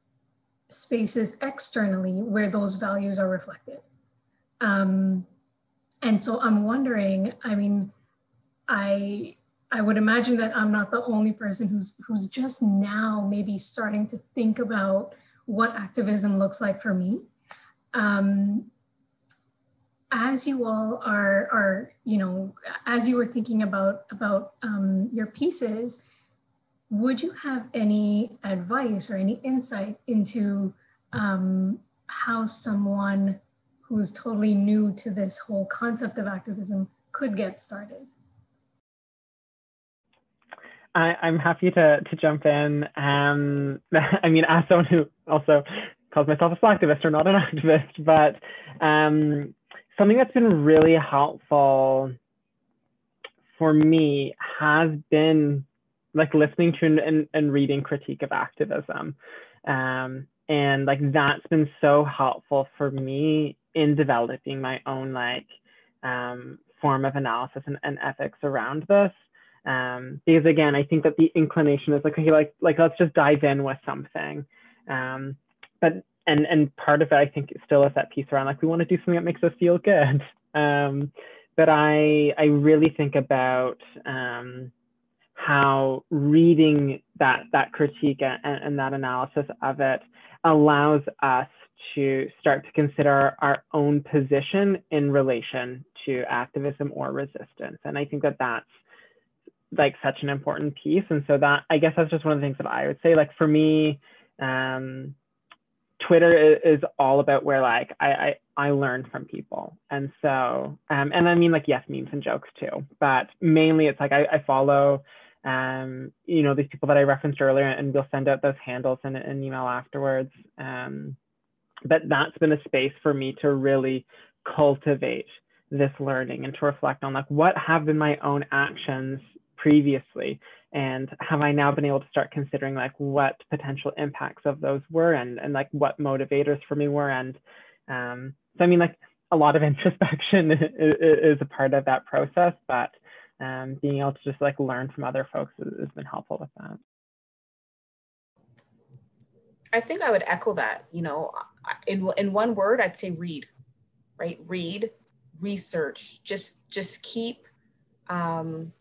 spaces externally where those values are reflected. Um, and so I'm wondering, I mean, I I would imagine that I'm not the only person who's who's just now maybe starting to think about what activism looks like for me. Um, as you all are are you know as you were thinking about about um, your pieces, would you have any advice or any insight into um, how someone who's totally new to this whole concept of activism could get started? I, am happy to, to jump in. Um, I mean, as someone who also calls myself a slacktivist or not an activist, but um, something that's been really helpful for me has been like listening to and, and reading critique of activism. Um, and like that's been so helpful for me in developing my own like um, form of analysis and, and ethics around this um, because again, I think that the inclination is like, okay, like, like let's just dive in with something. Um, but, and, and part of it, I think still is that piece around like, we want to do something that makes us feel good. Um, but I, I really think about, um, how reading that, that critique and, and that analysis of it allows us to start to consider our own position in relation to activism or resistance. And I think that that's like such an important piece. And so that I guess that's just one of the things that I would say. Like for me, um, Twitter is, all about where like I, I I learn from people, and so um, and I mean like yes, memes and jokes too, but mainly it's like I, I follow um, you know these people that I referenced earlier, and we'll send out those handles in an email afterwards. Um, but that's been a space for me to really cultivate this learning and to reflect on like what have been my own actions previously and have i now been able to start considering like what potential impacts of those were and and like what motivators for me were? And um, so i mean like a lot of introspection is, a part of that process but um, being able to just like learn from other folks has been helpful with that. I think i would echo that you know in in one word i'd say read right? Read research just just keep um,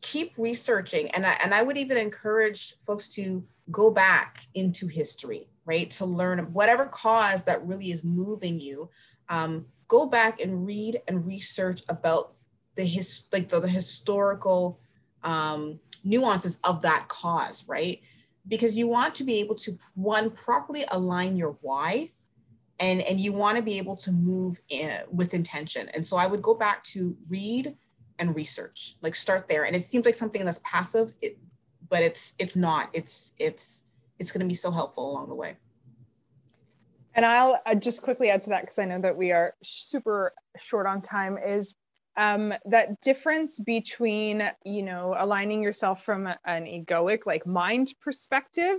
keep researching and I, and I would even encourage folks to go back into history right to learn whatever cause that really is moving you um, go back and read and research about the his like the, the historical um, nuances of that cause right? Because you want to be able to one properly align your why and and you want to be able to move in, with intention. And so i would go back to read and research like start there. And it seems like something that's passive it, but it's it's not. It's it's it's going to be so helpful along the way. And i'll uh, just quickly add to that because i know that we are super short on time is um, that difference between you know aligning yourself from a, an egoic like mind perspective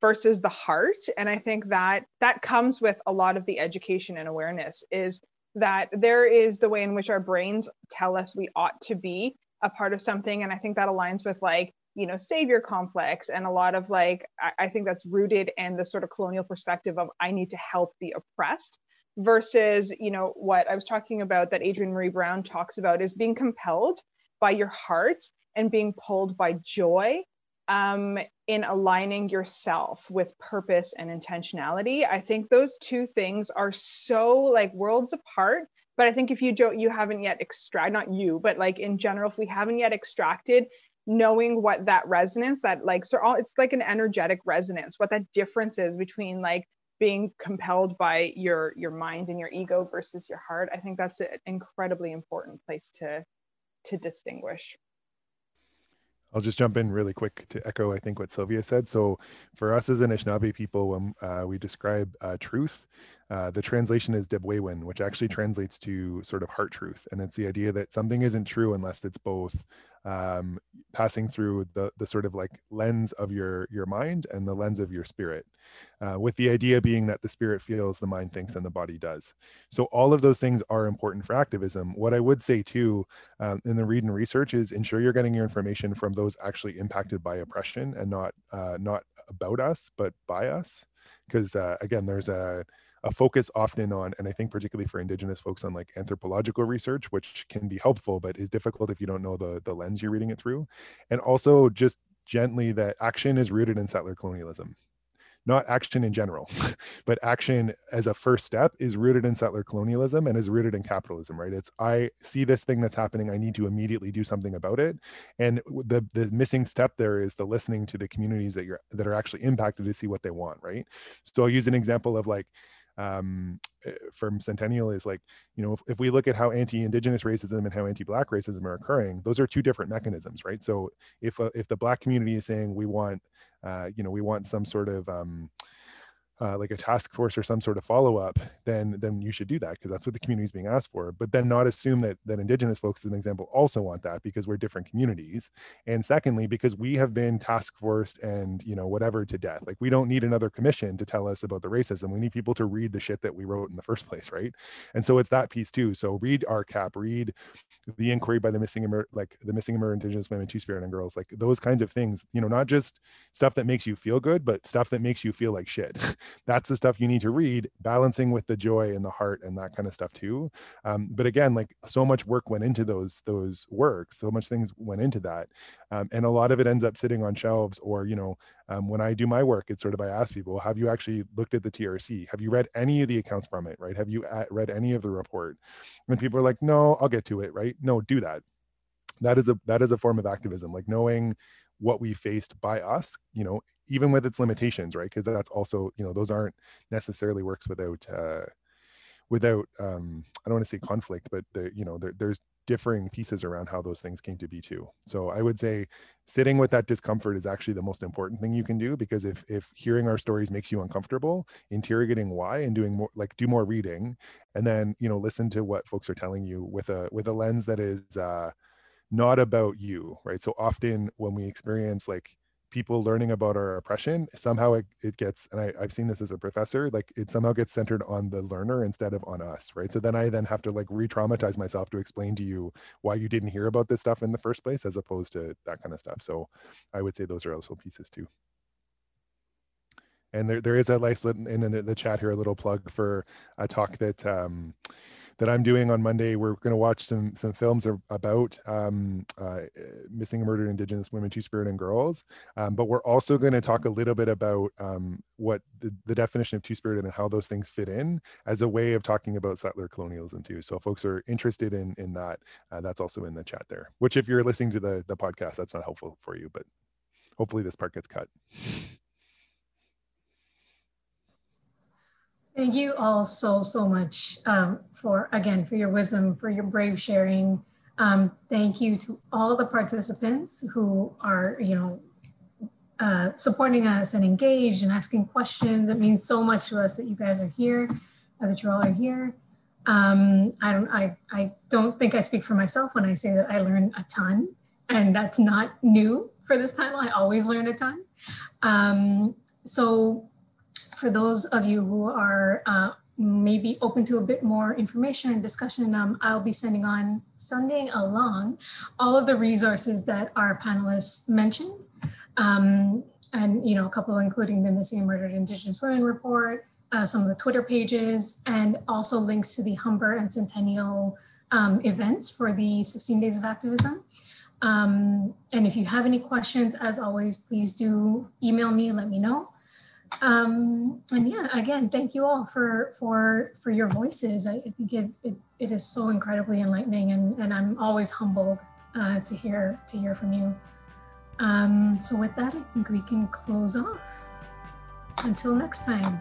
versus the heart. And i think that that comes with a lot of the education and awareness is that there is the way in which our brains tell us we ought to be a part of something. And i think that aligns with like you know savior complex and a lot of like I, I, think that's rooted in the sort of colonial perspective of i need to help the oppressed versus you know what i was talking about that adrienne maree brown talks about is being compelled by your heart and being pulled by joy. Um, in aligning yourself with purpose and intentionality. I think those two things are so like worlds apart. But I think if you don't, you haven't yet extract, not you, but like in general, if we haven't yet extracted knowing what that resonance, that like, so all, it's like an energetic resonance, what that difference is between like being compelled by your your mind and your ego versus your heart i think that's an incredibly important place to to distinguish I'll just jump in really quick to echo, I think, what Sylvia said. So, for us as Anishinaabe people, when uh, we describe uh, truth, uh, the translation is Debwewin, which actually translates to sort of heart truth. And it's the idea that something isn't true unless it's both um, passing through the, the sort of like lens of your, your mind and the lens of your spirit, uh, with the idea being that the spirit feels, the mind thinks, and the body does. So all of those things are important for activism. What I would say too um, in the read and research is ensure you're getting your information from those actually impacted by oppression and not uh, not about us, but by us. Because uh, again, there's a a focus often on, and I think particularly for Indigenous folks on like anthropological research, which can be helpful, but is difficult if you don't know the, the lens you're reading it through. And also just gently that action is rooted in settler colonialism not action in general, but action as a first step is rooted in settler colonialism and is rooted in capitalism, right? It's I see this thing that's happening, I need to immediately do something about it. And the the missing step there is the listening to the communities that you're that are actually impacted to see what they want, right? So I'll use an example of like um, eh, from Centennial is like, you know, if, if we look at how anti-indigenous racism and how anti-black racism are occurring, those are two different mechanisms, right? So if uh, if the black community is saying we want, uh, you know, we want some sort of um, uh, like a task force or some sort of follow up, then then you should do that because that's what the community is being asked for. But then not assume that that Indigenous folks, as an example, also want that because we're different communities. And secondly, because we have been task forced and you know whatever to death. Like we don't need another commission to tell us about the racism. We need people to read the shit that we wrote in the first place, right? And so it's that piece too. So read RCAP, read the inquiry by the missing like the missing immigrant Indigenous women, Two Spirit and girls, like those kinds of things. You know, not just stuff that makes you feel good, but stuff that makes you feel like shit. that's the stuff you need to read balancing with the joy and the heart and that kind of stuff too. Um, but again like so much work went into those those works so much things went into that um, and a lot of it ends up sitting on shelves or you know um, when i do my work it's sort of i ask people have you actually looked at the trc have you read any of the accounts from it? Right? Have you uh, read any of the report? And people are like no i'll get to it right? No do that. That is a that is a form of activism like knowing what we faced by us you know even with its limitations right? Because that's also you know those aren't necessarily works without uh without um i don't want to say conflict but the you know there, there's differing pieces around how those things came to be too. So i would say sitting with that discomfort is actually the most important thing you can do because if if hearing our stories makes you uncomfortable interrogating why and doing more like do more reading and then you know listen to what folks are telling you with a with a lens that is uh not about you, right? So often when we experience like people learning about our oppression, somehow it, it gets, and I, I've seen this as a professor, like it somehow gets centered on the learner instead of on us, right? So then I then have to like re-traumatize myself to explain to you why you didn't hear about this stuff in the first place, as opposed to that kind of stuff. So I would say those are also pieces too. And there, there is a nice in the, chat here, a little plug for a talk that um, that I'm doing on Monday. We're going to watch some some films about um, uh, missing and murdered Indigenous women, Two Spirit, and girls. Um, but we're also going to talk a little bit about um, what the, the definition of Two Spirit and how those things fit in as a way of talking about settler colonialism too. So if folks are interested in in that, uh, that's also in the chat there. Which if you're listening to the the podcast, that's not helpful for you, but hopefully this part gets cut. Thank you all so, so much um, for, again, for your wisdom, for your brave sharing. Um, thank you to all the participants who are, you know, uh, supporting us and engaged and asking questions. It means so much to us that you guys are here, uh, that you all are here. Um, I don't, I, I don't think I speak for myself when I say that I learn a ton, and that's not new for this panel. I always learn a ton. Um, so for those of you who are uh, maybe open to a bit more information and discussion, um, I'll be sending on, sending along all of the resources that our panelists mentioned. Um, and, you know, a couple including the Missing and Murdered Indigenous Women report, uh, some of the Twitter pages, and also links to the Humber and Centennial um, events for the 16 Days of Activism. Um, and if you have any questions, as always, please do email me, let me know. Um, and yeah, again, thank you all for for for your voices. I, I think it, it, it is so incredibly enlightening, and and I'm always humbled uh, to hear to hear from you. Um, so with that, I think we can close off. Until next time.